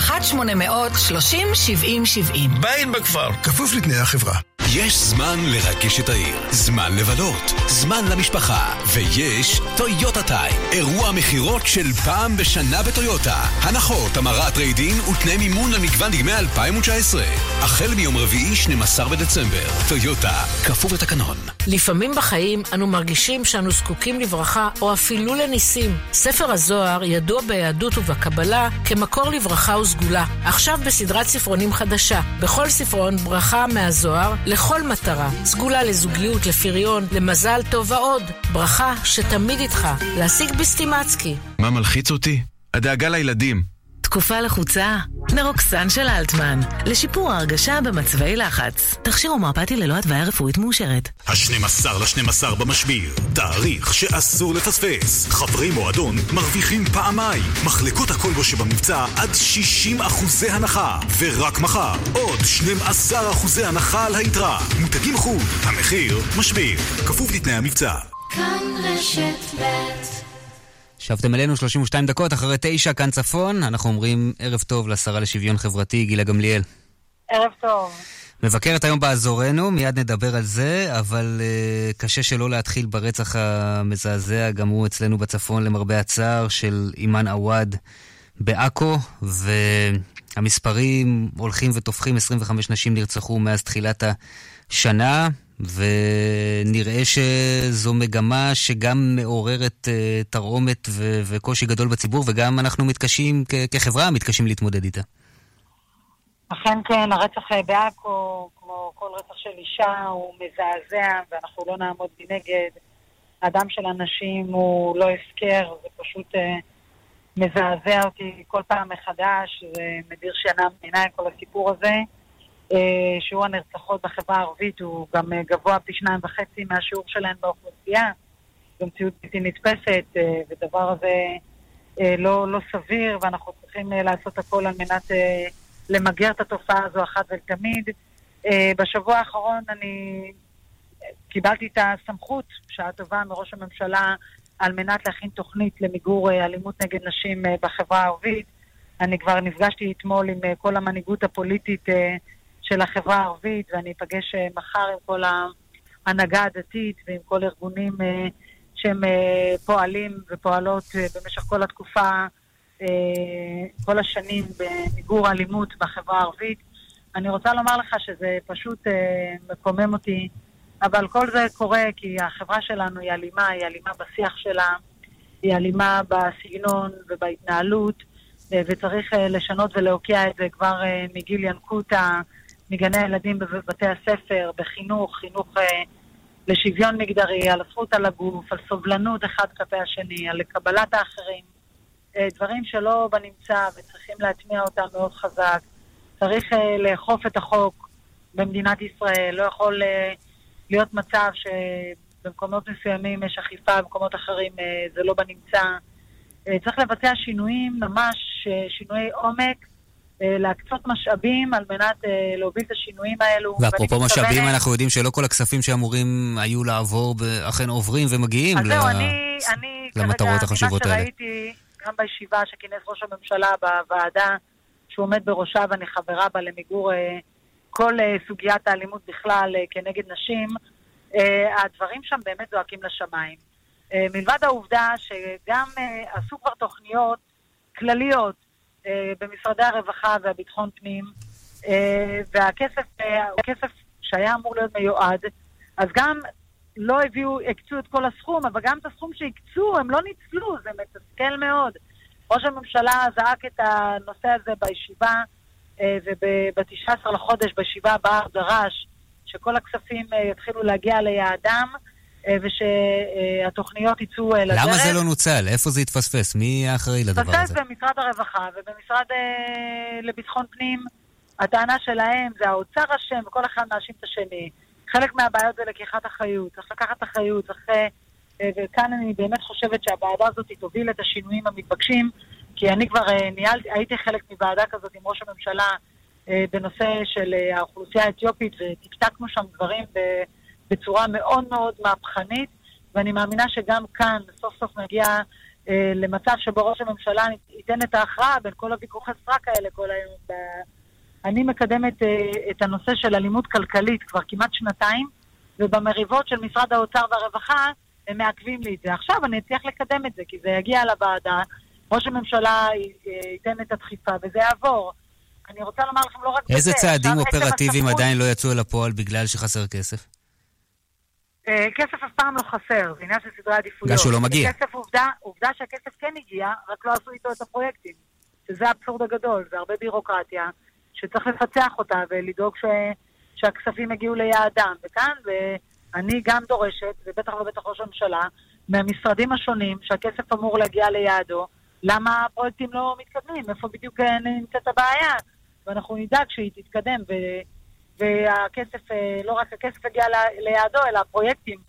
בית בכפר. כפוף לתנאי החברה. יש זמן לרגש את העיר, זמן לבלות, זמן למשפחה, ויש טויוטה טיים, אירוע מכירות של פעם בשנה בטויוטה. הנחות, המרת ריידין ותנאי מימון למגוון דגמי 2019. החל מיום רביעי, 12 בדצמבר. טויוטה, כפוף לתקנון. לפעמים בחיים אנו מרגישים שאנו זקוקים לברכה או אפילו לניסים. ספר הזוהר ידוע ביהדות ובקבלה כמקור לברכה וסגולה. עכשיו בסדרת ספרונים חדשה. בכל ספרון ברכה מהזוהר לכל מטרה. סגולה לזוגיות, לפריון, למזל טוב ועוד. ברכה שתמיד איתך. להשיג בסטימצקי. מה מלחיץ אותי? הדאגה לילדים. תקופה לחוצה? נרוקסן של אלטמן, לשיפור ההרגשה במצבי לחץ. תכשיר הומואפטי ללא התוויה רפואית מאושרת. ה-12 ל-12 במשביר, תאריך שאסור לפספס. חברי מועדון מרוויחים פעמיים. מחלקות הכל בו שבמבצע עד 60 אחוזי הנחה. ורק מחר, עוד 12 אחוזי הנחה על היתרה. מותגים חו"ל, המחיר משביר. כפוף לתנאי המבצע. כאן רשת ב' שבתם אלינו 32 דקות אחרי תשע, כאן צפון. אנחנו אומרים ערב טוב לשרה לשוויון חברתי, גילה גמליאל. ערב טוב. מבקרת היום באזורנו, מיד נדבר על זה, אבל uh, קשה שלא להתחיל ברצח המזעזע, גם הוא אצלנו בצפון, למרבה הצער, של אימאן עוואד בעכו, והמספרים הולכים ותופחים, 25 נשים נרצחו מאז תחילת השנה. ונראה שזו מגמה שגם מעוררת uh, תרעומת ו- וקושי גדול בציבור, וגם אנחנו מתקשים, כ- כחברה, מתקשים להתמודד איתה. אכן כן, הרצח אה, בעכו, כמו כל רצח של אישה, הוא מזעזע, ואנחנו לא נעמוד מנגד. הדם של אנשים הוא לא הפקר, זה פשוט uh, מזעזע אותי כל פעם מחדש, זה מדיר שינה מעיניי כל הסיפור הזה. אה, שיעור הנרצחות בחברה הערבית הוא גם אה, גבוה פי שניים וחצי מהשיעור שלהן באוכלוסייה. זו מציאות בלתי נתפסת, אה, ודבר הזה לא, לא סביר, ואנחנו צריכים לעשות הכל על מנת למגר את התופעה הזו אחת ולתמיד. בשבוע האחרון אני קיבלתי את הסמכות, שעה טובה, מראש הממשלה, על מנת להכין תוכנית למיגור אלימות נגד נשים בחברה הערבית. אני כבר נפגשתי אתמול עם כל המנהיגות הפוליטית של החברה הערבית, ואני אפגש אה, מחר עם כל ההנהגה הדתית ועם כל ארגונים אה, שהם אה, פועלים ופועלות במשך כל התקופה, כל השנים במיגור האלימות בחברה הערבית. אני רוצה לומר לך שזה פשוט מקומם אותי, אבל כל זה קורה כי החברה שלנו היא אלימה, היא אלימה בשיח שלה, היא אלימה בסגנון ובהתנהלות, וצריך לשנות ולהוקיע את זה כבר מגיל ינקות מגני הילדים בבתי הספר, בחינוך, חינוך אה, לשוויון מגדרי, על הזכות על הגוף, על סובלנות אחד כלפי השני, על קבלת האחרים. אה, דברים שלא בנמצא וצריכים להטמיע אותם מאוד חזק. צריך אה, לאכוף את החוק במדינת ישראל, לא יכול להיות מצב שבמקומות מסוימים יש אכיפה, במקומות אחרים זה לא בנמצא. צריך לבצע שינויים, ממש שינויי עומק. אה, להקצות משאבים על מנת אה, להוביל את השינויים האלו. ואפרופו משאבים, מתכוונת... אנחנו יודעים שלא כל הכספים שאמורים היו לעבור אכן עוברים ומגיעים ל... זהו, אני, אני למטרות החשובות האלה. ממה שראיתי, גם בישיבה שכינס ראש הממשלה בוועדה שהוא עומד בראשה ואני חברה בה למיגור אה, כל סוגיית האלימות בכלל כנגד נשים, הדברים שם באמת זועקים לשמיים. מלבד העובדה שגם עשו כבר תוכניות כלליות במשרדי הרווחה והביטחון פנים, אה, והכסף אה, הוא כסף שהיה אמור להיות מיועד, אז גם לא הביאו, הקצו את כל הסכום, אבל גם את הסכום שהקצו הם לא ניצלו, זה מתסכל מאוד. ראש הממשלה זעק את הנושא הזה בישיבה, אה, וב-19 לחודש, בישיבה הבאה, דרש שכל הכספים אה, יתחילו להגיע ליעדם, אה, ושהתוכניות יצאו אה, לדרך. למה זה לא נוצל? איפה זה התפספס? מי אחראי לדבר התפספס הזה? במשרד הרווחה ובמשרד אה, לביטחון פנים. הטענה שלהם זה האוצר אשם וכל אחד מאשים את השני. חלק מהבעיות זה לקיחת אחריות. צריך לקחת אחריות, צריך... אה, אה, וכאן אני באמת חושבת שהוועדה הזאת תוביל את השינויים המתבקשים, כי אני כבר אה, ניהלתי, הייתי חלק מוועדה כזאת עם ראש הממשלה אה, בנושא של אה, האוכלוסייה האתיופית, וטקטקנו שם דברים ב- בצורה מאוד מאוד מהפכנית, ואני מאמינה שגם כאן סוף סוף נגיע אה, למצב שבו ראש הממשלה ייתן את ההכרעה בין כל הוויכוחי סרק האלה כל היום. ב- אני מקדמת אה, את הנושא של אלימות כלכלית כבר כמעט שנתיים, ובמריבות של משרד האוצר והרווחה הם מעכבים לי את זה. עכשיו אני אצליח לקדם את זה, כי זה יגיע לוועדה, ראש הממשלה י- ייתן את הדחיפה וזה יעבור. אני רוצה לומר לכם לא רק איזה בזה, צעדים אופרטיביים עדיין לא יצאו אל הפועל בגלל שחסר כסף? אה, כסף אף פעם לא חסר, זה עניין של סדרי עדיפויות. בגלל שהוא לא מגיע. כסף עובדה, עובדה שהכסף כן הגיע, רק לא עשו איתו את הפרויקטים. שזה האבסורד הגדול, זה הרבה בירוקרטיה, שצריך לפצח אותה ולדאוג ש... שהכספים יגיעו ליעדם. וכאן, ואני גם דורשת, ובטח ובטח ראש הממשלה, מהמשרדים השונים, שהכסף אמור להגיע ליעדו, למה הפרויקטים לא מתקדמים? איפה בדיוק נמצאת הבעיה? ואנחנו נדאג שהיא תתקדם, ו... והכסף, אה, לא רק הכסף יגיע ל- ליעדו, אלא הפרויקטים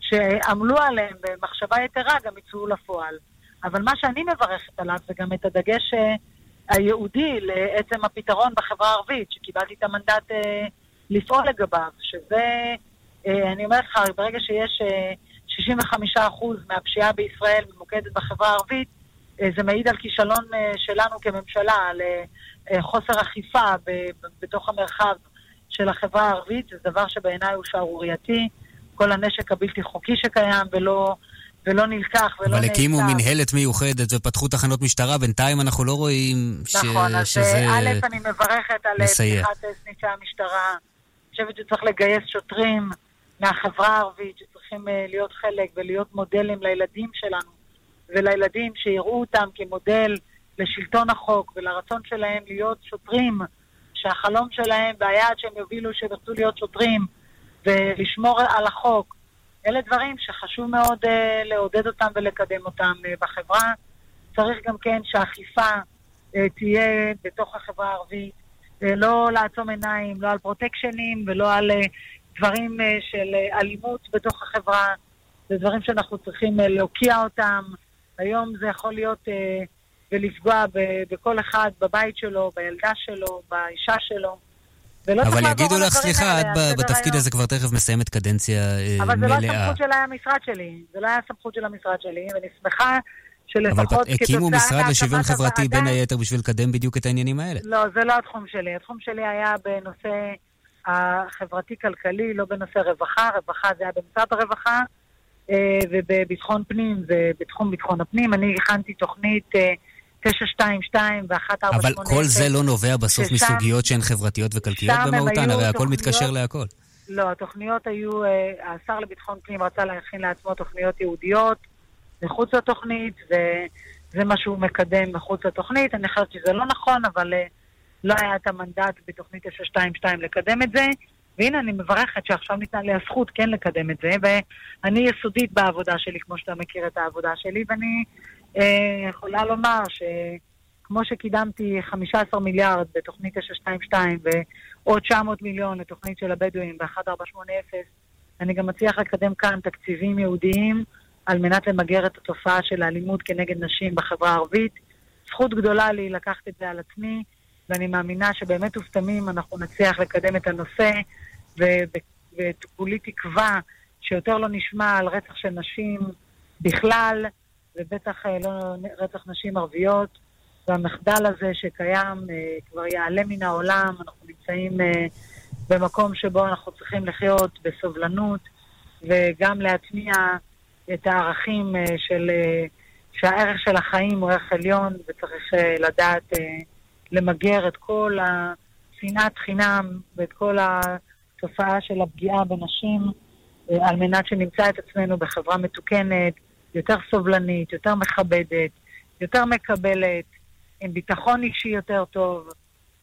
שעמלו עליהם במחשבה יתרה גם יצאו לפועל. אבל מה שאני מברכת עליו זה גם את הדגש אה, הייעודי לעצם הפתרון בחברה הערבית, שקיבלתי את המנדט אה, לפעול לגביו, שזה, אני אומרת לך, ברגע שיש אה, 65% מהפשיעה בישראל ממוקדת בחברה הערבית, זה מעיד על כישלון שלנו כממשלה, על חוסר אכיפה בתוך המרחב של החברה הערבית, זה דבר שבעיניי הוא שערורייתי. כל הנשק הבלתי חוקי שקיים ולא, ולא נלקח ולא אבל נאסר. הקימו מנהלת מיוחדת ופתחו תחנות משטרה, בינתיים אנחנו לא רואים ש... נכון, אז שזה... אה, א', אני מברכת על אה, מסייע. פתיחת אה, סניפי המשטרה. אני חושבת שצריך לגייס שוטרים מהחברה הערבית, שצריכים אה, להיות חלק ולהיות מודלים לילדים שלנו, ולילדים שיראו אותם כמודל לשלטון החוק ולרצון שלהם להיות שוטרים, שהחלום שלהם והיעד שהם יובילו שהם ירצו להיות שוטרים ולשמור על החוק. אלה דברים שחשוב מאוד uh, לעודד אותם ולקדם אותם uh, בחברה. צריך גם כן שהאכיפה uh, תהיה בתוך החברה הערבית, uh, לא לעצום עיניים, לא על פרוטקשנים ולא על uh, דברים uh, של uh, אלימות בתוך החברה. זה דברים שאנחנו צריכים uh, להוקיע אותם. היום זה יכול להיות uh, ולפגוע בכל אחד בבית שלו, בילדה שלו, באישה שלו. ולא אבל יגידו לך, סליחה, את בתפקיד. הזה כבר תכף מסיימת קדנציה אה, אבל זה לא מלאה. הסמכות של המשרד שלי, זה לא היה הסמכות של המשרד שלי, ואני שמחה אבל שלפחות הקימו משרד לשוויון חברתי בין היתר בשביל לקדם בדיוק את העניינים האלה. לא, זה לא התחום שלי. התחום שלי היה בנושא החברתי-כלכלי, לא בנושא רווחה. רווחה זה היה במשרד הרווחה, אה, ובביטחון פנים זה בתחום ביטחון הפנים. אני הכנתי תוכנית אה, 922 ו-1480. אבל כל זה לא נובע בסוף ששם- מסוגיות שהן חברתיות וכלכליות במהותן, הרי הכל מתקשר להכל. לא, התוכניות היו, אה, השר לביטחון פנים רצה להכין לעצמו תוכניות ייעודיות מחוץ לתוכנית, וזה מה שהוא מקדם מחוץ לתוכנית. אני חושבת שזה לא נכון, אבל אה, לא היה את המנדט בתוכנית 922 לקדם את זה. והנה, אני מברכת שעכשיו ניתנה לי הזכות כן לקדם את זה, ואני יסודית בעבודה שלי, כמו שאתה מכיר את העבודה שלי, ואני יכולה לומר שכמו שקידמתי 15 מיליארד בתוכנית 922 ועוד 900 מיליון לתוכנית של הבדואים ב-1480, אני גם מצליח לקדם כאן תקציבים ייעודיים על מנת למגר את התופעה של האלימות כנגד נשים בחברה הערבית. זכות גדולה לי לקחת את זה על עצמי, ואני מאמינה שבאמת ובתמים אנחנו נצליח לקדם את הנושא, וכולי תקווה שיותר לא נשמע על רצח של נשים בכלל, ובטח אה, לא רצח נשים ערביות, והמחדל הזה שקיים אה, כבר ייעלם מן העולם. אנחנו נמצאים אה, במקום שבו אנחנו צריכים לחיות בסובלנות, וגם להטמיע את הערכים של... שהערך של החיים הוא ערך עליון, וצריך לדעת למגר את כל השנאת חינם ואת כל התופעה של הפגיעה בנשים, על מנת שנמצא את עצמנו בחברה מתוקנת, יותר סובלנית, יותר מכבדת, יותר מקבלת, עם ביטחון אישי יותר טוב.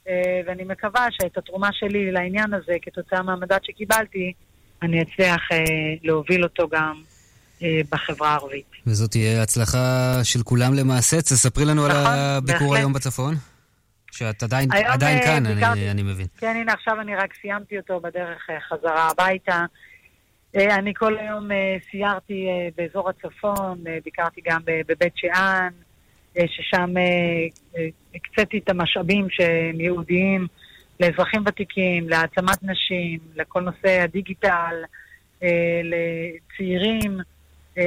אה, ואני מקווה שאת התרומה שלי לעניין הזה, כתוצאה מהמדד שקיבלתי, אני אצליח אה, להוביל אותו גם אה, בחברה הערבית. וזאת תהיה הצלחה של כולם למעשה. תספרי לנו נכון, על הביקור בהחלט. היום בצפון. שאת עדיין, עדיין כאן, ביקרתי- אני, אני מבין. כן, הנה, עכשיו אני רק סיימתי אותו בדרך חזרה הביתה. אה, אני כל היום אה, סיירתי אה, באזור הצפון, ביקרתי גם בבית שאן, ששם הקציתי את המשאבים שהם ייעודיים לאזרחים ותיקים, להעצמת נשים, לכל נושא הדיגיטל, לצעירים,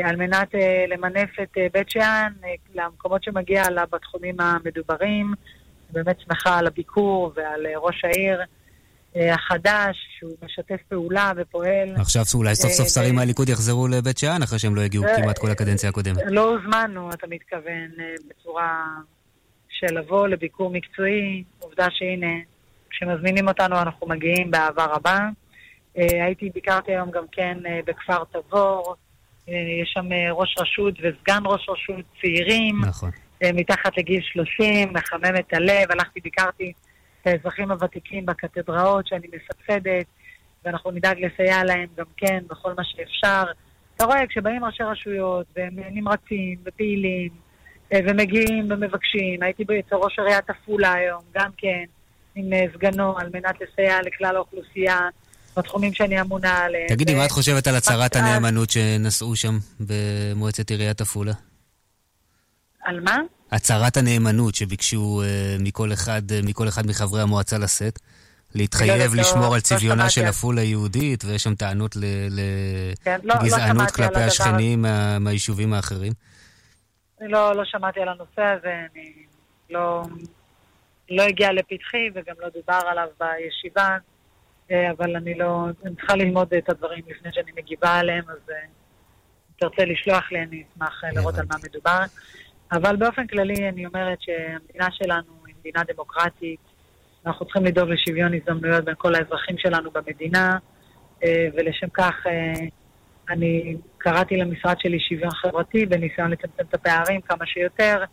על מנת למנף את בית שאן למקומות שמגיע לה בתחומים המדוברים. באמת שמחה על הביקור ועל ראש העיר החדש, שהוא משתף פעולה ופועל. עכשיו אולי סוף סוף אה, שרים ב- מהליכוד יחזרו לבית שאן, אחרי שהם לא הגיעו אה, כמעט כל הקדנציה הקודמת. לא הוזמנו, אתה מתכוון, אה, בצורה של לבוא לביקור מקצועי. עובדה שהנה, כשמזמינים אותנו אנחנו מגיעים באהבה רבה. אה, הייתי, ביקרתי היום גם כן אה, בכפר תבור. אה, יש שם אה, ראש רשות וסגן ראש רשות צעירים. נכון. אה, מתחת לגיל 30, מחמם את הלב. הלכתי, ביקרתי האזרחים הוותיקים בקתדראות שאני מסבסדת, ואנחנו נדאג לסייע להם גם כן בכל מה שאפשר. אתה רואה, כשבאים ראשי רשויות, והם נמרצים ופעילים, אה, ומגיעים ומבקשים, הייתי אצל ראש עיריית עפולה היום, גם כן, עם אה, סגנו, על מנת לסייע לכלל האוכלוסייה בתחומים שאני אמונה עליהם. תגידי, מה את חושבת על הצהרת אה, הנאמנות שנשאו שם במועצת עיריית עפולה? על מה? הצהרת הנאמנות שביקשו אה, מכל אחד, אה, מכל אחד מחברי המועצה לשאת, לא להתחייב יודעת, לא- לשמור על לא צביונה שמעתי של על- עפולה יהודית, ויש שם טענות כן, לא- לא לגזענות על כלפי השכנים מה- מהיישובים האחרים. אני לא, לא שמעתי על הנושא הזה, אני לא, לא הגיע לפתחי וגם לא דובר עליו בישיבה, אה, אבל אני לא, אני צריכה ללמוד את הדברים לפני שאני מגיבה עליהם, אז אם תרצה לשלוח לי, אני אשמח לראות על מה מדובר. אבל באופן כללי אני אומרת שהמדינה שלנו היא מדינה דמוקרטית, אנחנו צריכים לדאוג לשוויון הזדמנויות בין כל האזרחים שלנו במדינה, אה, ולשם כך אה, אני קראתי למשרד שלי שוויון חברתי בניסיון לצמצם את הפערים כמה שיותר,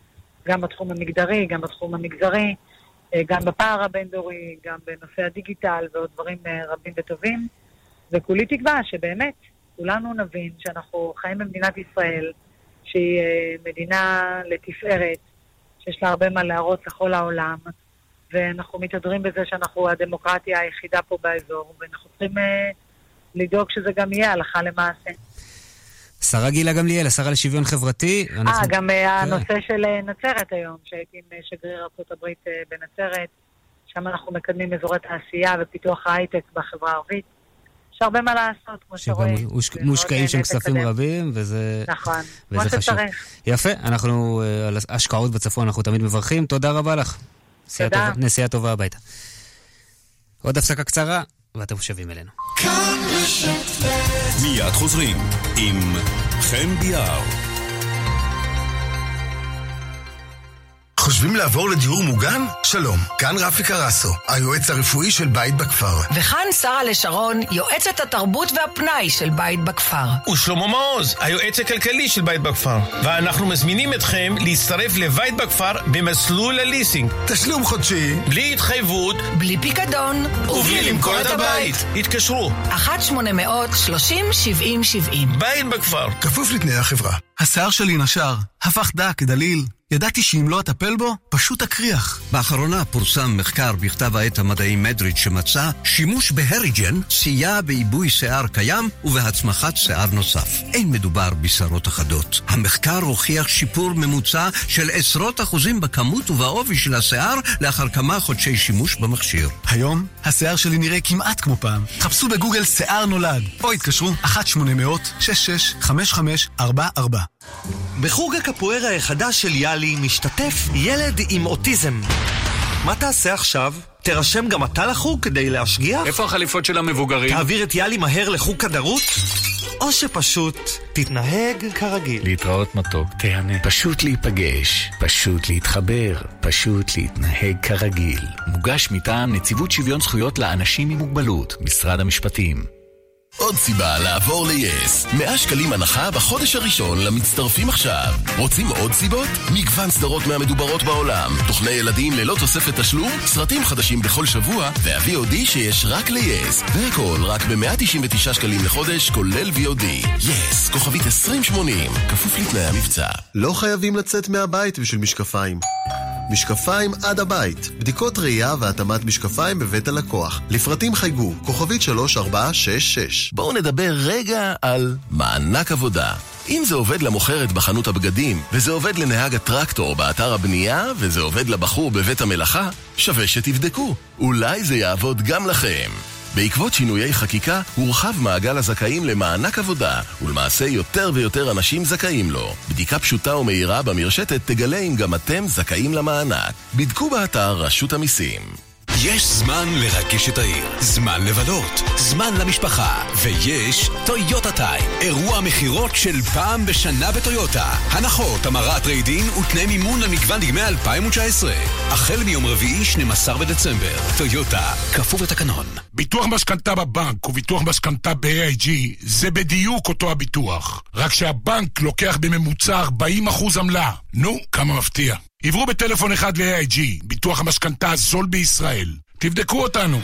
גם בתחום המגדרי, גם בתחום המגזרי, אה, גם בפער הבין-דורי, גם בנושא הדיגיטל ועוד דברים רבים וטובים. וכולי תקווה שבאמת כולנו נבין שאנחנו חיים במדינת ישראל, שהיא אה, מדינה לתפארת, שיש לה הרבה מה להראות לכל העולם, ואנחנו מתהדרים בזה שאנחנו הדמוקרטיה היחידה פה באזור, ואנחנו צריכים אה, לדאוג שזה גם יהיה הלכה למעשה. השרה גילה גמליאל, השרה לשוויון חברתי. אה, אנחנו- גם אה, כן. הנושא של נצרת היום, שהייתי עם שגריר ארה"ב בנצרת, שם אנחנו מקדמים אזורי תעשייה ופיתוח ההייטק בחברה הערבית. יש הרבה מה לעשות, כמו שרואים. מוש- ומאוד מושקעים שם כספים לקדם. רבים, וזה נכון, וזה כמו חשוב. שצריך. יפה, אנחנו אה, על השקעות בצפון, אנחנו תמיד מברכים. תודה רבה לך. נסיעה תודה. טובה- נסיעה טובה הביתה. עוד הפסקה קצרה, ואתם שבים אלינו. מיד חוזרים עם חן ביאר. חושבים לעבור לדיור מוגן? שלום, כאן רפי קרסו, היועץ הרפואי של בית בכפר. וכאן שרה לשרון, יועצת התרבות והפנאי של בית בכפר. ושלמה מעוז, היועץ הכלכלי של בית בכפר. ואנחנו מזמינים אתכם להצטרף לבית בכפר במסלול הליסינג. תשלום חודשי. בלי התחייבות. בלי פיקדון. ובלי למכור את הבית. התקשרו. 1-800-30-70-70. בית בכפר. כפוף לתנאי החברה. השיער שלי נשר, הפך דק, דליל. ידעתי שאם לא אטפל בו, פשוט אקריח. באחרונה פורסם מחקר בכתב העת המדעי מדריד שמצא שימוש בהריג'ן סייע בעיבוי שיער קיים ובהצמחת שיער נוסף. אין מדובר בשערות אחדות. המחקר הוכיח שיפור ממוצע של עשרות אחוזים בכמות ובעובי של השיער לאחר כמה חודשי שימוש במכשיר. היום, השיער שלי נראה כמעט כמו פעם. חפשו בגוגל שיער נולד, או התקשרו 1-800-665544. בחוג הקפוארה החדש של יאלי משתתף ילד עם אוטיזם. מה תעשה עכשיו? תירשם גם אתה לחוג כדי להשגיח? איפה החליפות של המבוגרים? תעביר את יאלי מהר לחוג כדרות? או שפשוט תתנהג כרגיל. להתראות מתוק, תהנה. פשוט להיפגש, פשוט להתחבר, פשוט להתנהג כרגיל. מוגש מטעם נציבות שוויון זכויות לאנשים עם מוגבלות, משרד המשפטים. עוד סיבה לעבור ל-yes. 100 שקלים הנחה בחודש הראשון למצטרפים עכשיו. רוצים עוד סיבות? מגוון סדרות מהמדוברות בעולם. תוכני ילדים ללא תוספת תשלום, סרטים חדשים בכל שבוע, וה-VOD שיש רק ל-yes. והכל רק ב-199 שקלים לחודש, כולל VOD. yes, כוכבית 2080, כפוף לתנאי המבצע. לא חייבים לצאת מהבית בשביל משקפיים. משקפיים עד הבית. בדיקות ראייה והתאמת משקפיים בבית הלקוח. לפרטים חייגו, כוכבית 3466. בואו נדבר רגע על מענק עבודה. אם זה עובד למוכרת בחנות הבגדים, וזה עובד לנהג הטרקטור באתר הבנייה, וזה עובד לבחור בבית המלאכה, שווה שתבדקו. אולי זה יעבוד גם לכם. בעקבות שינויי חקיקה, הורחב מעגל הזכאים למענק עבודה, ולמעשה יותר ויותר אנשים זכאים לו. בדיקה פשוטה ומהירה במרשתת תגלה אם גם אתם זכאים למענק. בדקו באתר רשות המיסים. יש זמן לרגש את העיר, זמן לבלות, זמן למשפחה, ויש טויוטה טיים, אירוע מכירות של פעם בשנה בטויוטה. הנחות, המרת ריידין ותנאי מימון למגוון דגמי 2019. החל מיום רביעי, 12 בדצמבר. טויוטה, כפוף לתקנון. ביטוח משכנתה בבנק וביטוח משכנתה ב-AIG זה בדיוק אותו הביטוח. רק שהבנק לוקח בממוצע 40% עמלה. נו, כמה מפתיע. עברו בטלפון אחד ל-AIG, ביטוח המשכנתה הזול בישראל. תבדקו אותנו.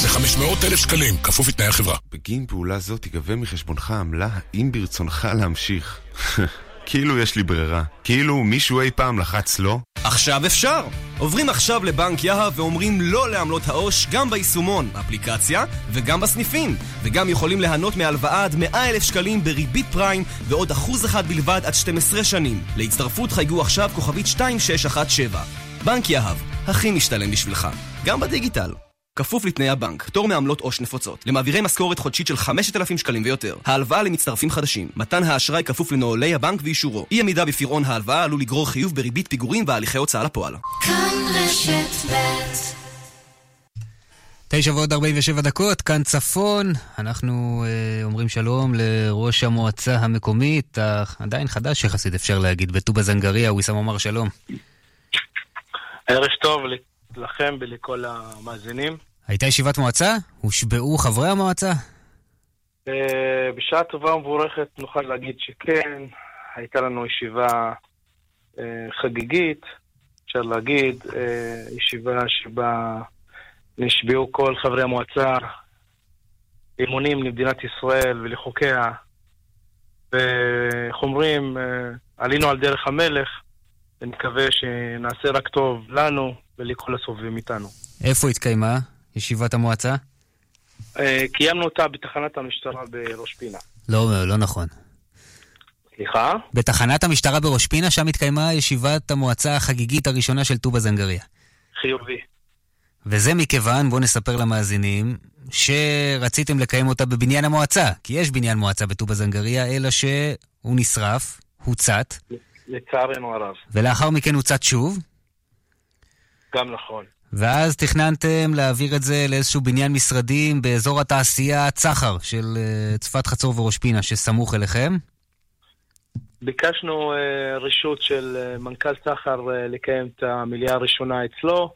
זה 500 אלף שקלים, כפוף לתנאי החברה. בגין פעולה זו תיגבה מחשבונך עמלה האם ברצונך להמשיך. *laughs* כאילו יש לי ברירה. כאילו מישהו אי פעם לחץ לא? עכשיו אפשר! עוברים עכשיו לבנק יהב ואומרים לא לעמלות העו"ש גם ביישומון, באפליקציה וגם בסניפים וגם יכולים ליהנות מהלוואה עד 100 אלף שקלים בריבית פריים ועוד אחוז אחד בלבד עד 12 שנים. להצטרפות חייגו עכשיו כוכבית 2617 בנק יהב, הכי משתלם בשבילך, גם בדיגיטל. כפוף לתנאי הבנק, פטור מעמלות עו"ש נפוצות, למעבירי משכורת חודשית של 5,000 שקלים ויותר, ההלוואה למצטרפים חדשים, מתן האשראי כפוף לנוהלי הבנק ואישורו, אי עמידה בפירעון ההלוואה עלול לגרור חיוב בריבית פיגורים והליכי הוצאה לפועל. כאן רשת ב' תשע ועוד 47 דקות, כאן צפון. אנחנו אה, אומרים שלום לראש המועצה המקומית, עדיין חדש יחסית אפשר להגיד, בטובא זנגריה, ויסאם עמר שלום. ערב טוב לכם ולכל המאזינים. הייתה ישיבת מועצה? הושבעו חברי המועצה? אה, בשעה טובה ומבורכת נוכל להגיד שכן, הייתה לנו ישיבה אה, חגיגית, אפשר להגיד, אה, ישיבה שבה נשבעו כל חברי המועצה אמונים למדינת ישראל ולחוקיה, ואיך אומרים, עלינו על דרך המלך, ונקווה שנעשה רק טוב לנו ולכל הסובבים איתנו. איפה התקיימה ישיבת המועצה? אה, קיימנו אותה בתחנת המשטרה בראש פינה. לא, לא נכון. סליחה? בתחנת המשטרה בראש פינה, שם התקיימה ישיבת המועצה החגיגית הראשונה של טובא זנגריה. חיובי. וזה מכיוון, בואו נספר למאזינים, שרציתם לקיים אותה בבניין המועצה, כי יש בניין מועצה בטובא זנגריה, אלא שהוא נשרף, הוצת. לצערנו הרב. ולאחר מכן הוצת שוב. גם נכון. ואז תכננתם להעביר את זה לאיזשהו בניין משרדים באזור התעשייה צחר של uh, צפת חצור וראש פינה, שסמוך אליכם? ביקשנו uh, רשות של uh, מנכ"ל צחר uh, לקיים את המליאה הראשונה אצלו,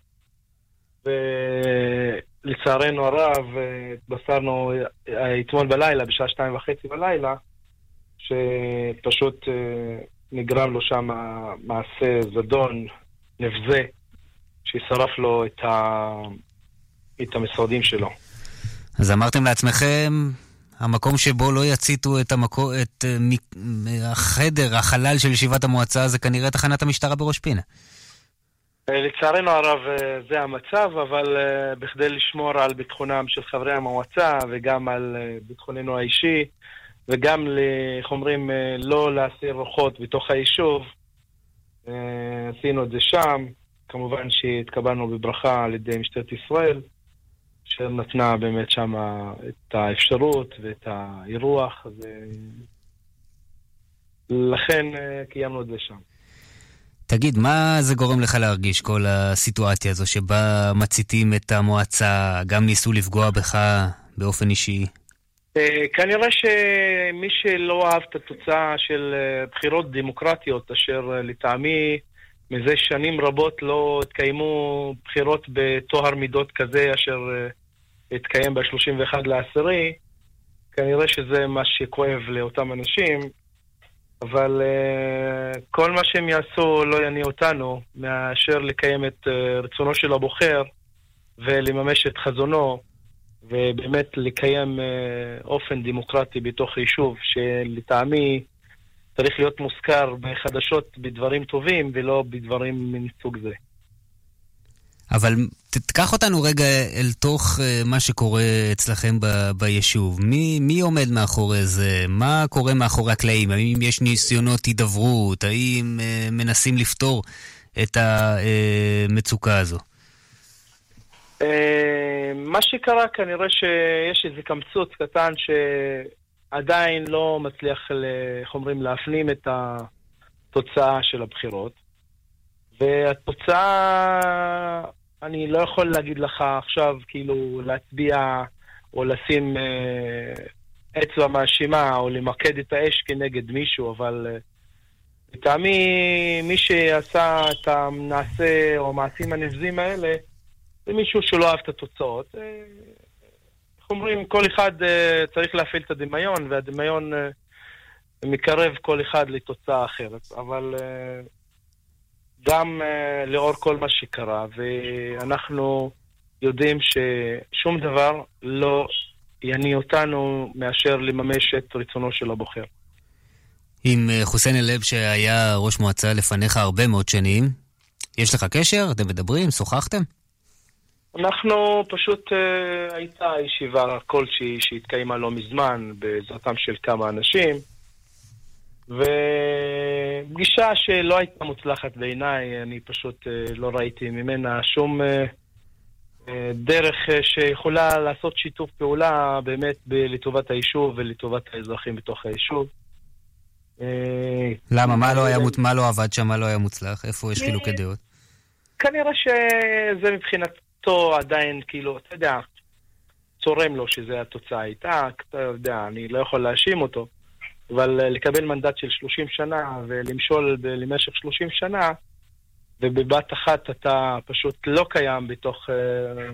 ולצערנו הרב התבשרנו אתמול בלילה, בשעה שתיים וחצי בלילה, שפשוט נגרם לו שם מעשה זדון, נבזה. ששרף לו את, ה... את המשרדים שלו. אז אמרתם לעצמכם, המקום שבו לא יציתו את, המקו... את uh, החדר, החלל של ישיבת המועצה, זה כנראה תחנת המשטרה בראש פינה. אה, לצערנו הרב אה, זה המצב, אבל בכדי לשמור על ביטחונם של חברי המועצה וגם על ביטחוננו האישי, וגם, איך אומרים, לא להסיר רוחות בתוך היישוב, עשינו את זה שם. כמובן שהתקבלנו בברכה על ידי משטרת ישראל, שנתנה באמת שם את האפשרות ואת האירוח, ולכן אה, קיימנו את זה שם. תגיד, מה זה גורם לך להרגיש, כל הסיטואציה הזו, שבה מציתים את המועצה, גם ניסו לפגוע בך, באופן אישי? אה, כנראה שמי שלא אהב את התוצאה של אה, בחירות דמוקרטיות, אשר אה, לטעמי מזה שנים רבות לא התקיימו בחירות בטוהר מידות כזה, אשר התקיים ב-31 לעשירי, כנראה שזה מה שכואב לאותם אנשים, אבל כל מה שהם יעשו לא יניע אותנו מאשר לקיים את רצונו של הבוחר ולממש את חזונו. ובאמת לקיים אה, אופן דמוקרטי בתוך יישוב, שלטעמי צריך להיות מוזכר בחדשות בדברים טובים ולא בדברים מסוג זה. אבל תקח אותנו רגע אל תוך uh, מה שקורה אצלכם ב- ביישוב. מי, מי עומד מאחורי זה? מה קורה מאחורי הקלעים? האם יש ניסיונות הידברות? האם uh, מנסים לפתור את המצוקה הזו? אה, מה שקרה כנראה שיש איזה קמצוץ קטן שעדיין לא מצליח, איך אומרים, להפנים את התוצאה של הבחירות. והתוצאה, אני לא יכול להגיד לך עכשיו, כאילו, להצביע או לשים אה, אצבע מאשימה או למקד את האש כנגד מישהו, אבל אה, לטעמי, מי שעשה את המעשה או המעשים הנבזים האלה, זה מישהו שלא אהב את התוצאות. אה, אומרים, כל אחד אה, צריך להפעיל את הדמיון, והדמיון אה, מקרב כל אחד לתוצאה אחרת. אבל גם לאור כל מה שקרה, ואנחנו יודעים ששום דבר לא יניע אותנו מאשר לממש את רצונו של הבוחר. עם חוסיין אל-לב שהיה ראש מועצה לפניך הרבה מאוד שנים, יש לך קשר? אתם מדברים? שוחחתם? אנחנו פשוט, uh, הייתה ישיבה כלשהי שהתקיימה לא מזמן בעזרתם של כמה אנשים, ופגישה שלא הייתה מוצלחת בעיניי, אני פשוט uh, לא ראיתי ממנה שום uh, uh, דרך uh, שיכולה לעשות שיתוף פעולה באמת ב- לטובת היישוב ולטובת האזרחים בתוך היישוב. למה? מה לא, היה, מה לא עבד שם? מה לא היה מוצלח? איפה יש חילוקי דעות? כנראה שזה מבחינת אותו עדיין, כאילו, אתה יודע, צורם לו שזו התוצאה הייתה, אתה יודע, אני לא יכול להאשים אותו, אבל אה, לקבל מנדט של 30 שנה ולמשול למשך 30 שנה, ובבת אחת אתה פשוט לא קיים בתוך uh,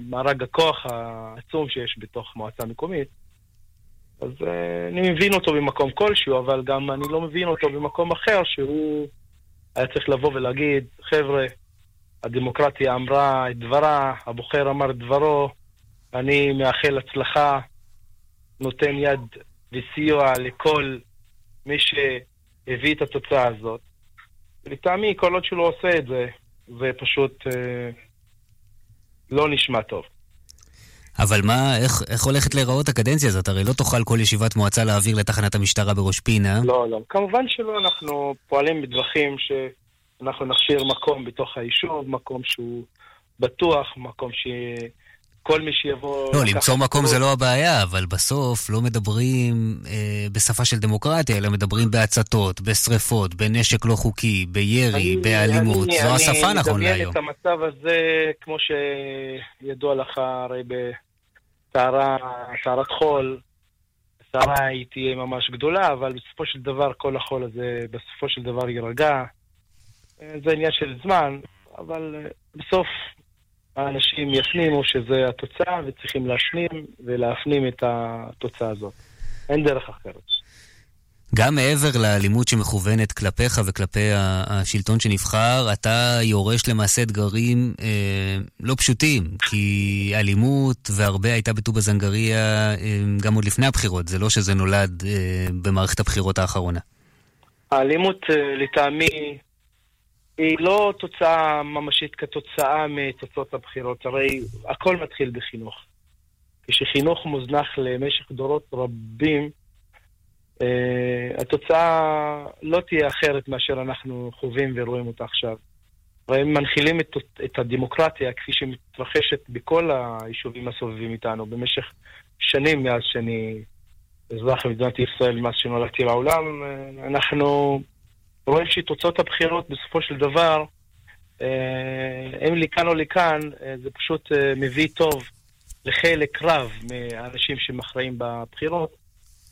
מארג הכוח העצום שיש בתוך מועצה מקומית. אז uh, אני מבין אותו במקום כלשהו, אבל גם אני לא מבין אותו במקום אחר שהוא היה צריך לבוא ולהגיד, חבר'ה, הדמוקרטיה אמרה את דברה, הבוחר אמר את דברו, אני מאחל הצלחה, נותן יד וסיוע לכל מי שהביא את התוצאה הזאת. לטעמי, כל עוד שהוא לא עושה את זה, זה פשוט אה, לא נשמע טוב. אבל מה, איך, איך הולכת להיראות הקדנציה הזאת? הרי לא תוכל כל ישיבת מועצה להעביר לתחנת המשטרה בראש פינה. לא, לא. כמובן שלא, אנחנו פועלים בדרכים ש... אנחנו נכשיר מקום בתוך היישוב, מקום שהוא בטוח, מקום שכל מי שיבוא... לא, למצוא מקום אותו... זה לא הבעיה, אבל בסוף לא מדברים אה, בשפה של דמוקרטיה, אלא מדברים בהצתות, בשריפות, בנשק לא חוקי, בירי, אני, באלימות. אני, זו אני השפה נכון להיום. אני מדמיין את המצב הזה, כמו שידוע לך, הרי בטהרת חול, הסערה היא תהיה ממש גדולה, אבל בסופו של דבר כל החול הזה בסופו של דבר יירגע. זה עניין של זמן, אבל אה, בסוף האנשים יפנימו שזה התוצאה וצריכים להשנים ולהפנים את התוצאה הזאת. אין דרך אחרת. גם מעבר לאלימות שמכוונת כלפיך וכלפי השלטון שנבחר, אתה יורש למעשה אתגרים אה, לא פשוטים, כי אלימות והרבה הייתה בטובא זנגריה אה, גם עוד לפני הבחירות, זה לא שזה נולד אה, במערכת הבחירות האחרונה. האלימות, אה, לטעמי, היא לא תוצאה ממשית כתוצאה מתוצאות הבחירות, הרי הכל מתחיל בחינוך. כשחינוך מוזנח למשך דורות רבים, uh, התוצאה לא תהיה אחרת מאשר אנחנו חווים ורואים אותה עכשיו. והם מנחילים את, את הדמוקרטיה כפי שמתרחשת בכל היישובים הסובבים איתנו במשך שנים מאז שאני אזרח במדינת ישראל, מאז שנולדתי לעולם. אה, אנחנו רואים שתוצאות הבחירות בסופו של דבר, אם אה, לכאן או לכאן, אה, זה פשוט אה, מביא טוב לחלק רב מהאנשים שמכריעים בבחירות,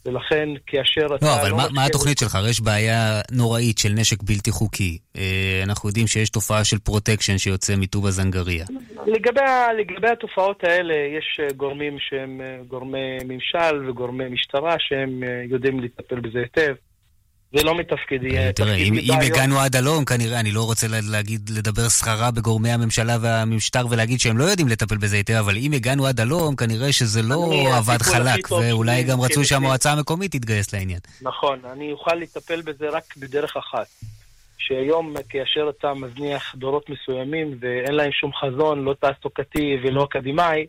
ולכן כאשר אתה... לא, אבל מה, מה התוכנית שלך? הרי יש בעיה נוראית של נשק בלתי חוקי. אנחנו יודעים שיש תופעה של פרוטקשן שיוצא מטובא זנגריה. לגבי, לגבי התופעות האלה, יש גורמים שהם גורמי ממשל וגורמי משטרה שהם יודעים לטפל בזה היטב. זה לא מתפקידי. אה, תראה, אם, אם הגענו עד הלום, כנראה, אני לא רוצה להגיד, לדבר סחרה בגורמי הממשלה והמשטר ולהגיד שהם לא יודעים לטפל בזה היטב, אבל אם הגענו עד הלום, כנראה שזה לא עבד חלק, ואולי גם רצו שהמועצה המקומית תתגייס לעניין. נכון, אני אוכל לטפל בזה רק בדרך אחת. שהיום, כאשר אתה מזניח דורות מסוימים ואין להם שום חזון, לא תעסוקתי ולא אקדמאי,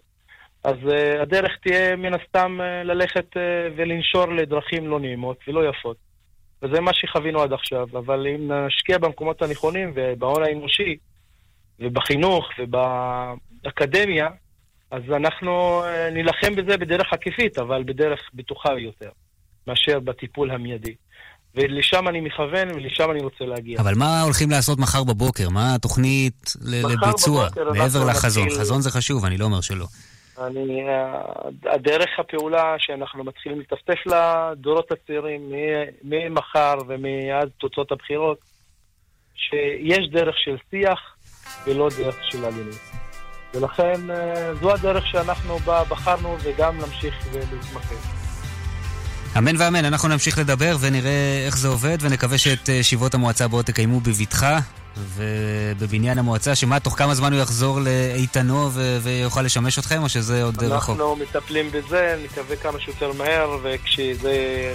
אז uh, הדרך תהיה מן הסתם uh, ללכת uh, ולנשור לדרכים לא נעימות ולא יפות. וזה מה שחווינו עד עכשיו. אבל אם נשקיע במקומות הנכונים ובהון האנושי ובחינוך ובאקדמיה, אז אנחנו אה, נילחם בזה בדרך עקיפית, אבל בדרך בטוחה יותר, מאשר בטיפול המיידי. ולשם אני מכוון ולשם אני רוצה להגיע. אבל מה הולכים לעשות מחר בבוקר? מה התוכנית לביצוע, מעבר לחזון? נתחיל... חזון זה חשוב, אני לא אומר שלא. אני, הדרך הפעולה שאנחנו מתחילים לטפטף לדורות הצעירים ממחר ומעד תוצאות הבחירות, שיש דרך של שיח ולא דרך של אלימות. ולכן אה, זו הדרך שאנחנו בחרנו וגם נמשיך ולהתמקד. אמן ואמן, אנחנו נמשיך לדבר ונראה איך זה עובד ונקווה שאת ישיבות המועצה הבאות תקיימו בבטחה ובבניין המועצה, שמה, תוך כמה זמן הוא יחזור לאיתנו ו- ויוכל לשמש אתכם, או שזה עוד אנחנו רחוק? אנחנו מטפלים בזה, נקווה כמה שיותר מהר, וכשזה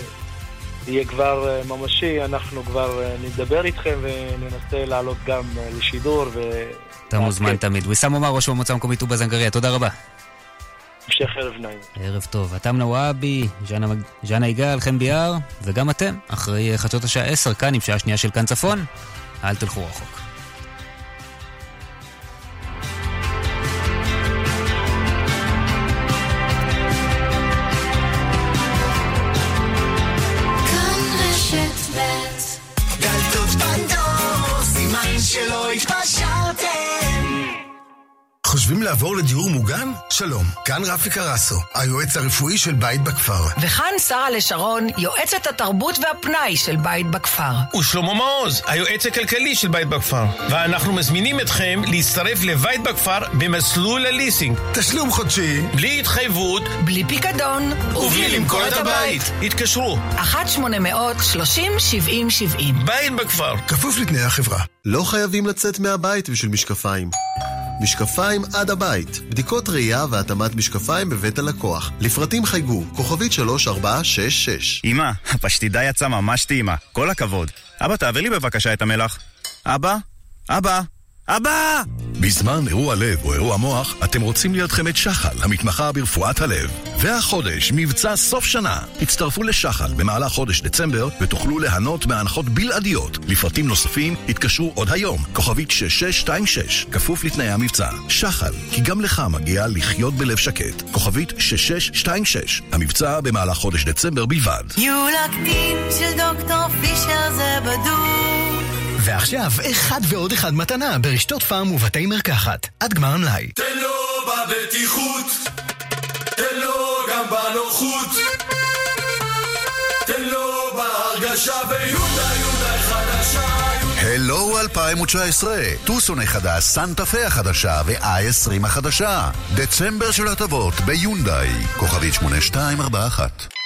יהיה כבר אה, ממשי, אנחנו כבר אה, נדבר איתכם וננסה לעלות גם אה, לשידור. ו... אתה מוזמן תמיד. ויסאם עומר, ראש המועצה המקומית טובא זנגריה, תודה רבה. המשך ערב נעים. ערב טוב. אתם נוואבי, ז'אנה יגאל, חן ביאר, וגם אתם, אחרי חצות השעה 10, כאן עם שעה שנייה של כאן צפון. אל תלכו רחוק. שלא חושבים לעבור לדיור מוגן? שלום, כאן רפי קרסו, היועץ הרפואי של בית בכפר. וכאן שרה לשרון, יועצת התרבות והפנאי של בית בכפר. ושלמה מעוז, היועץ הכלכלי של בית בכפר. ואנחנו מזמינים אתכם להצטרף לבית בכפר במסלול הליסינג. תשלום חודשי. בלי התחייבות. בלי פיקדון. ובלי למכור את הבית. התקשרו. 1-800-30-70-70. בית בכפר. כפוף לתנאי החברה. לא חייבים לצאת מהבית בשביל משקפיים. משקפיים עד הבית, בדיקות ראייה והתאמת משקפיים בבית הלקוח. לפרטים חייגו, כוכבית 3466. אמא, הפשטידה יצאה ממש טעימה, כל הכבוד. אבא, תעביר לי בבקשה את המלח. אבא? אבא? אבא! בזמן אירוע לב או אירוע מוח, אתם רוצים לידכם את שחל, המתמחה ברפואת הלב. והחודש, מבצע סוף שנה. הצטרפו לשחל במהלך חודש דצמבר ותוכלו ליהנות מהנחות בלעדיות. לפרטים נוספים, התקשרו עוד היום, כוכבית 6626, כפוף לתנאי המבצע. שחל, כי גם לך מגיע לחיות בלב שקט. כוכבית 6626, המבצע במהלך חודש דצמבר בלבד. יולקטין של דוקטור פישר זה בדוק ועכשיו, אחד ועוד אחד מתנה ברשתות פארם ובתי מרקחת. עד גמר המלאי. תן לו בבטיחות, תן לו גם בנוחות, תן לו בהרגשה ויונדה יונדה חדשה. הלו 2019, טוסון החדש, סנטה פה החדשה ו-i20 החדשה. דצמבר של הטבות ביונדאי, כוכבית 8241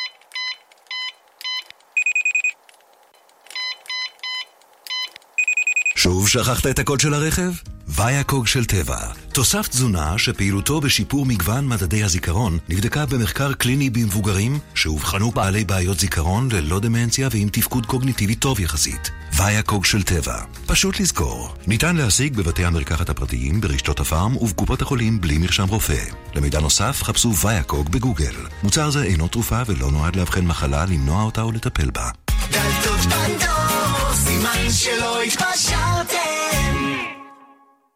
שוב שכחת את הקוד של הרכב? ויאקוג של טבע. תוסף תזונה שפעילותו בשיפור מגוון מדדי הזיכרון נבדקה במחקר קליני במבוגרים שאובחנו בעלי בעיות זיכרון ללא דמנציה ועם תפקוד קוגניטיבי טוב יחסית. ויאקוג של טבע. פשוט לזכור. ניתן להשיג בבתי המרקחת הפרטיים, ברשתות הפארם ובקופות החולים בלי מרשם רופא. למידע נוסף חפשו ויאקוג בגוגל. מוצר זה אינו תרופה ולא נועד לאבחן מחלה, למנוע אותה או לטפל בה. דלתות פנדור, סימן שלא התפשרתם.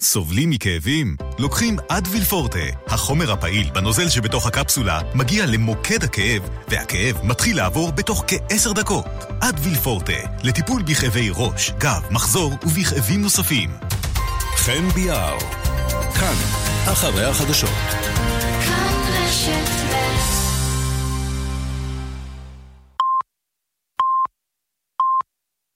סובלים מכאבים? לוקחים אדוויל פורטה. החומר הפעיל בנוזל שבתוך הקפסולה מגיע למוקד הכאב, והכאב מתחיל לעבור בתוך כעשר דקות. אדוויל פורטה, לטיפול בכאבי ראש, גב, מחזור ובכאבים נוספים. חן ביאר, כאן, אחרי החדשות. כאן רשת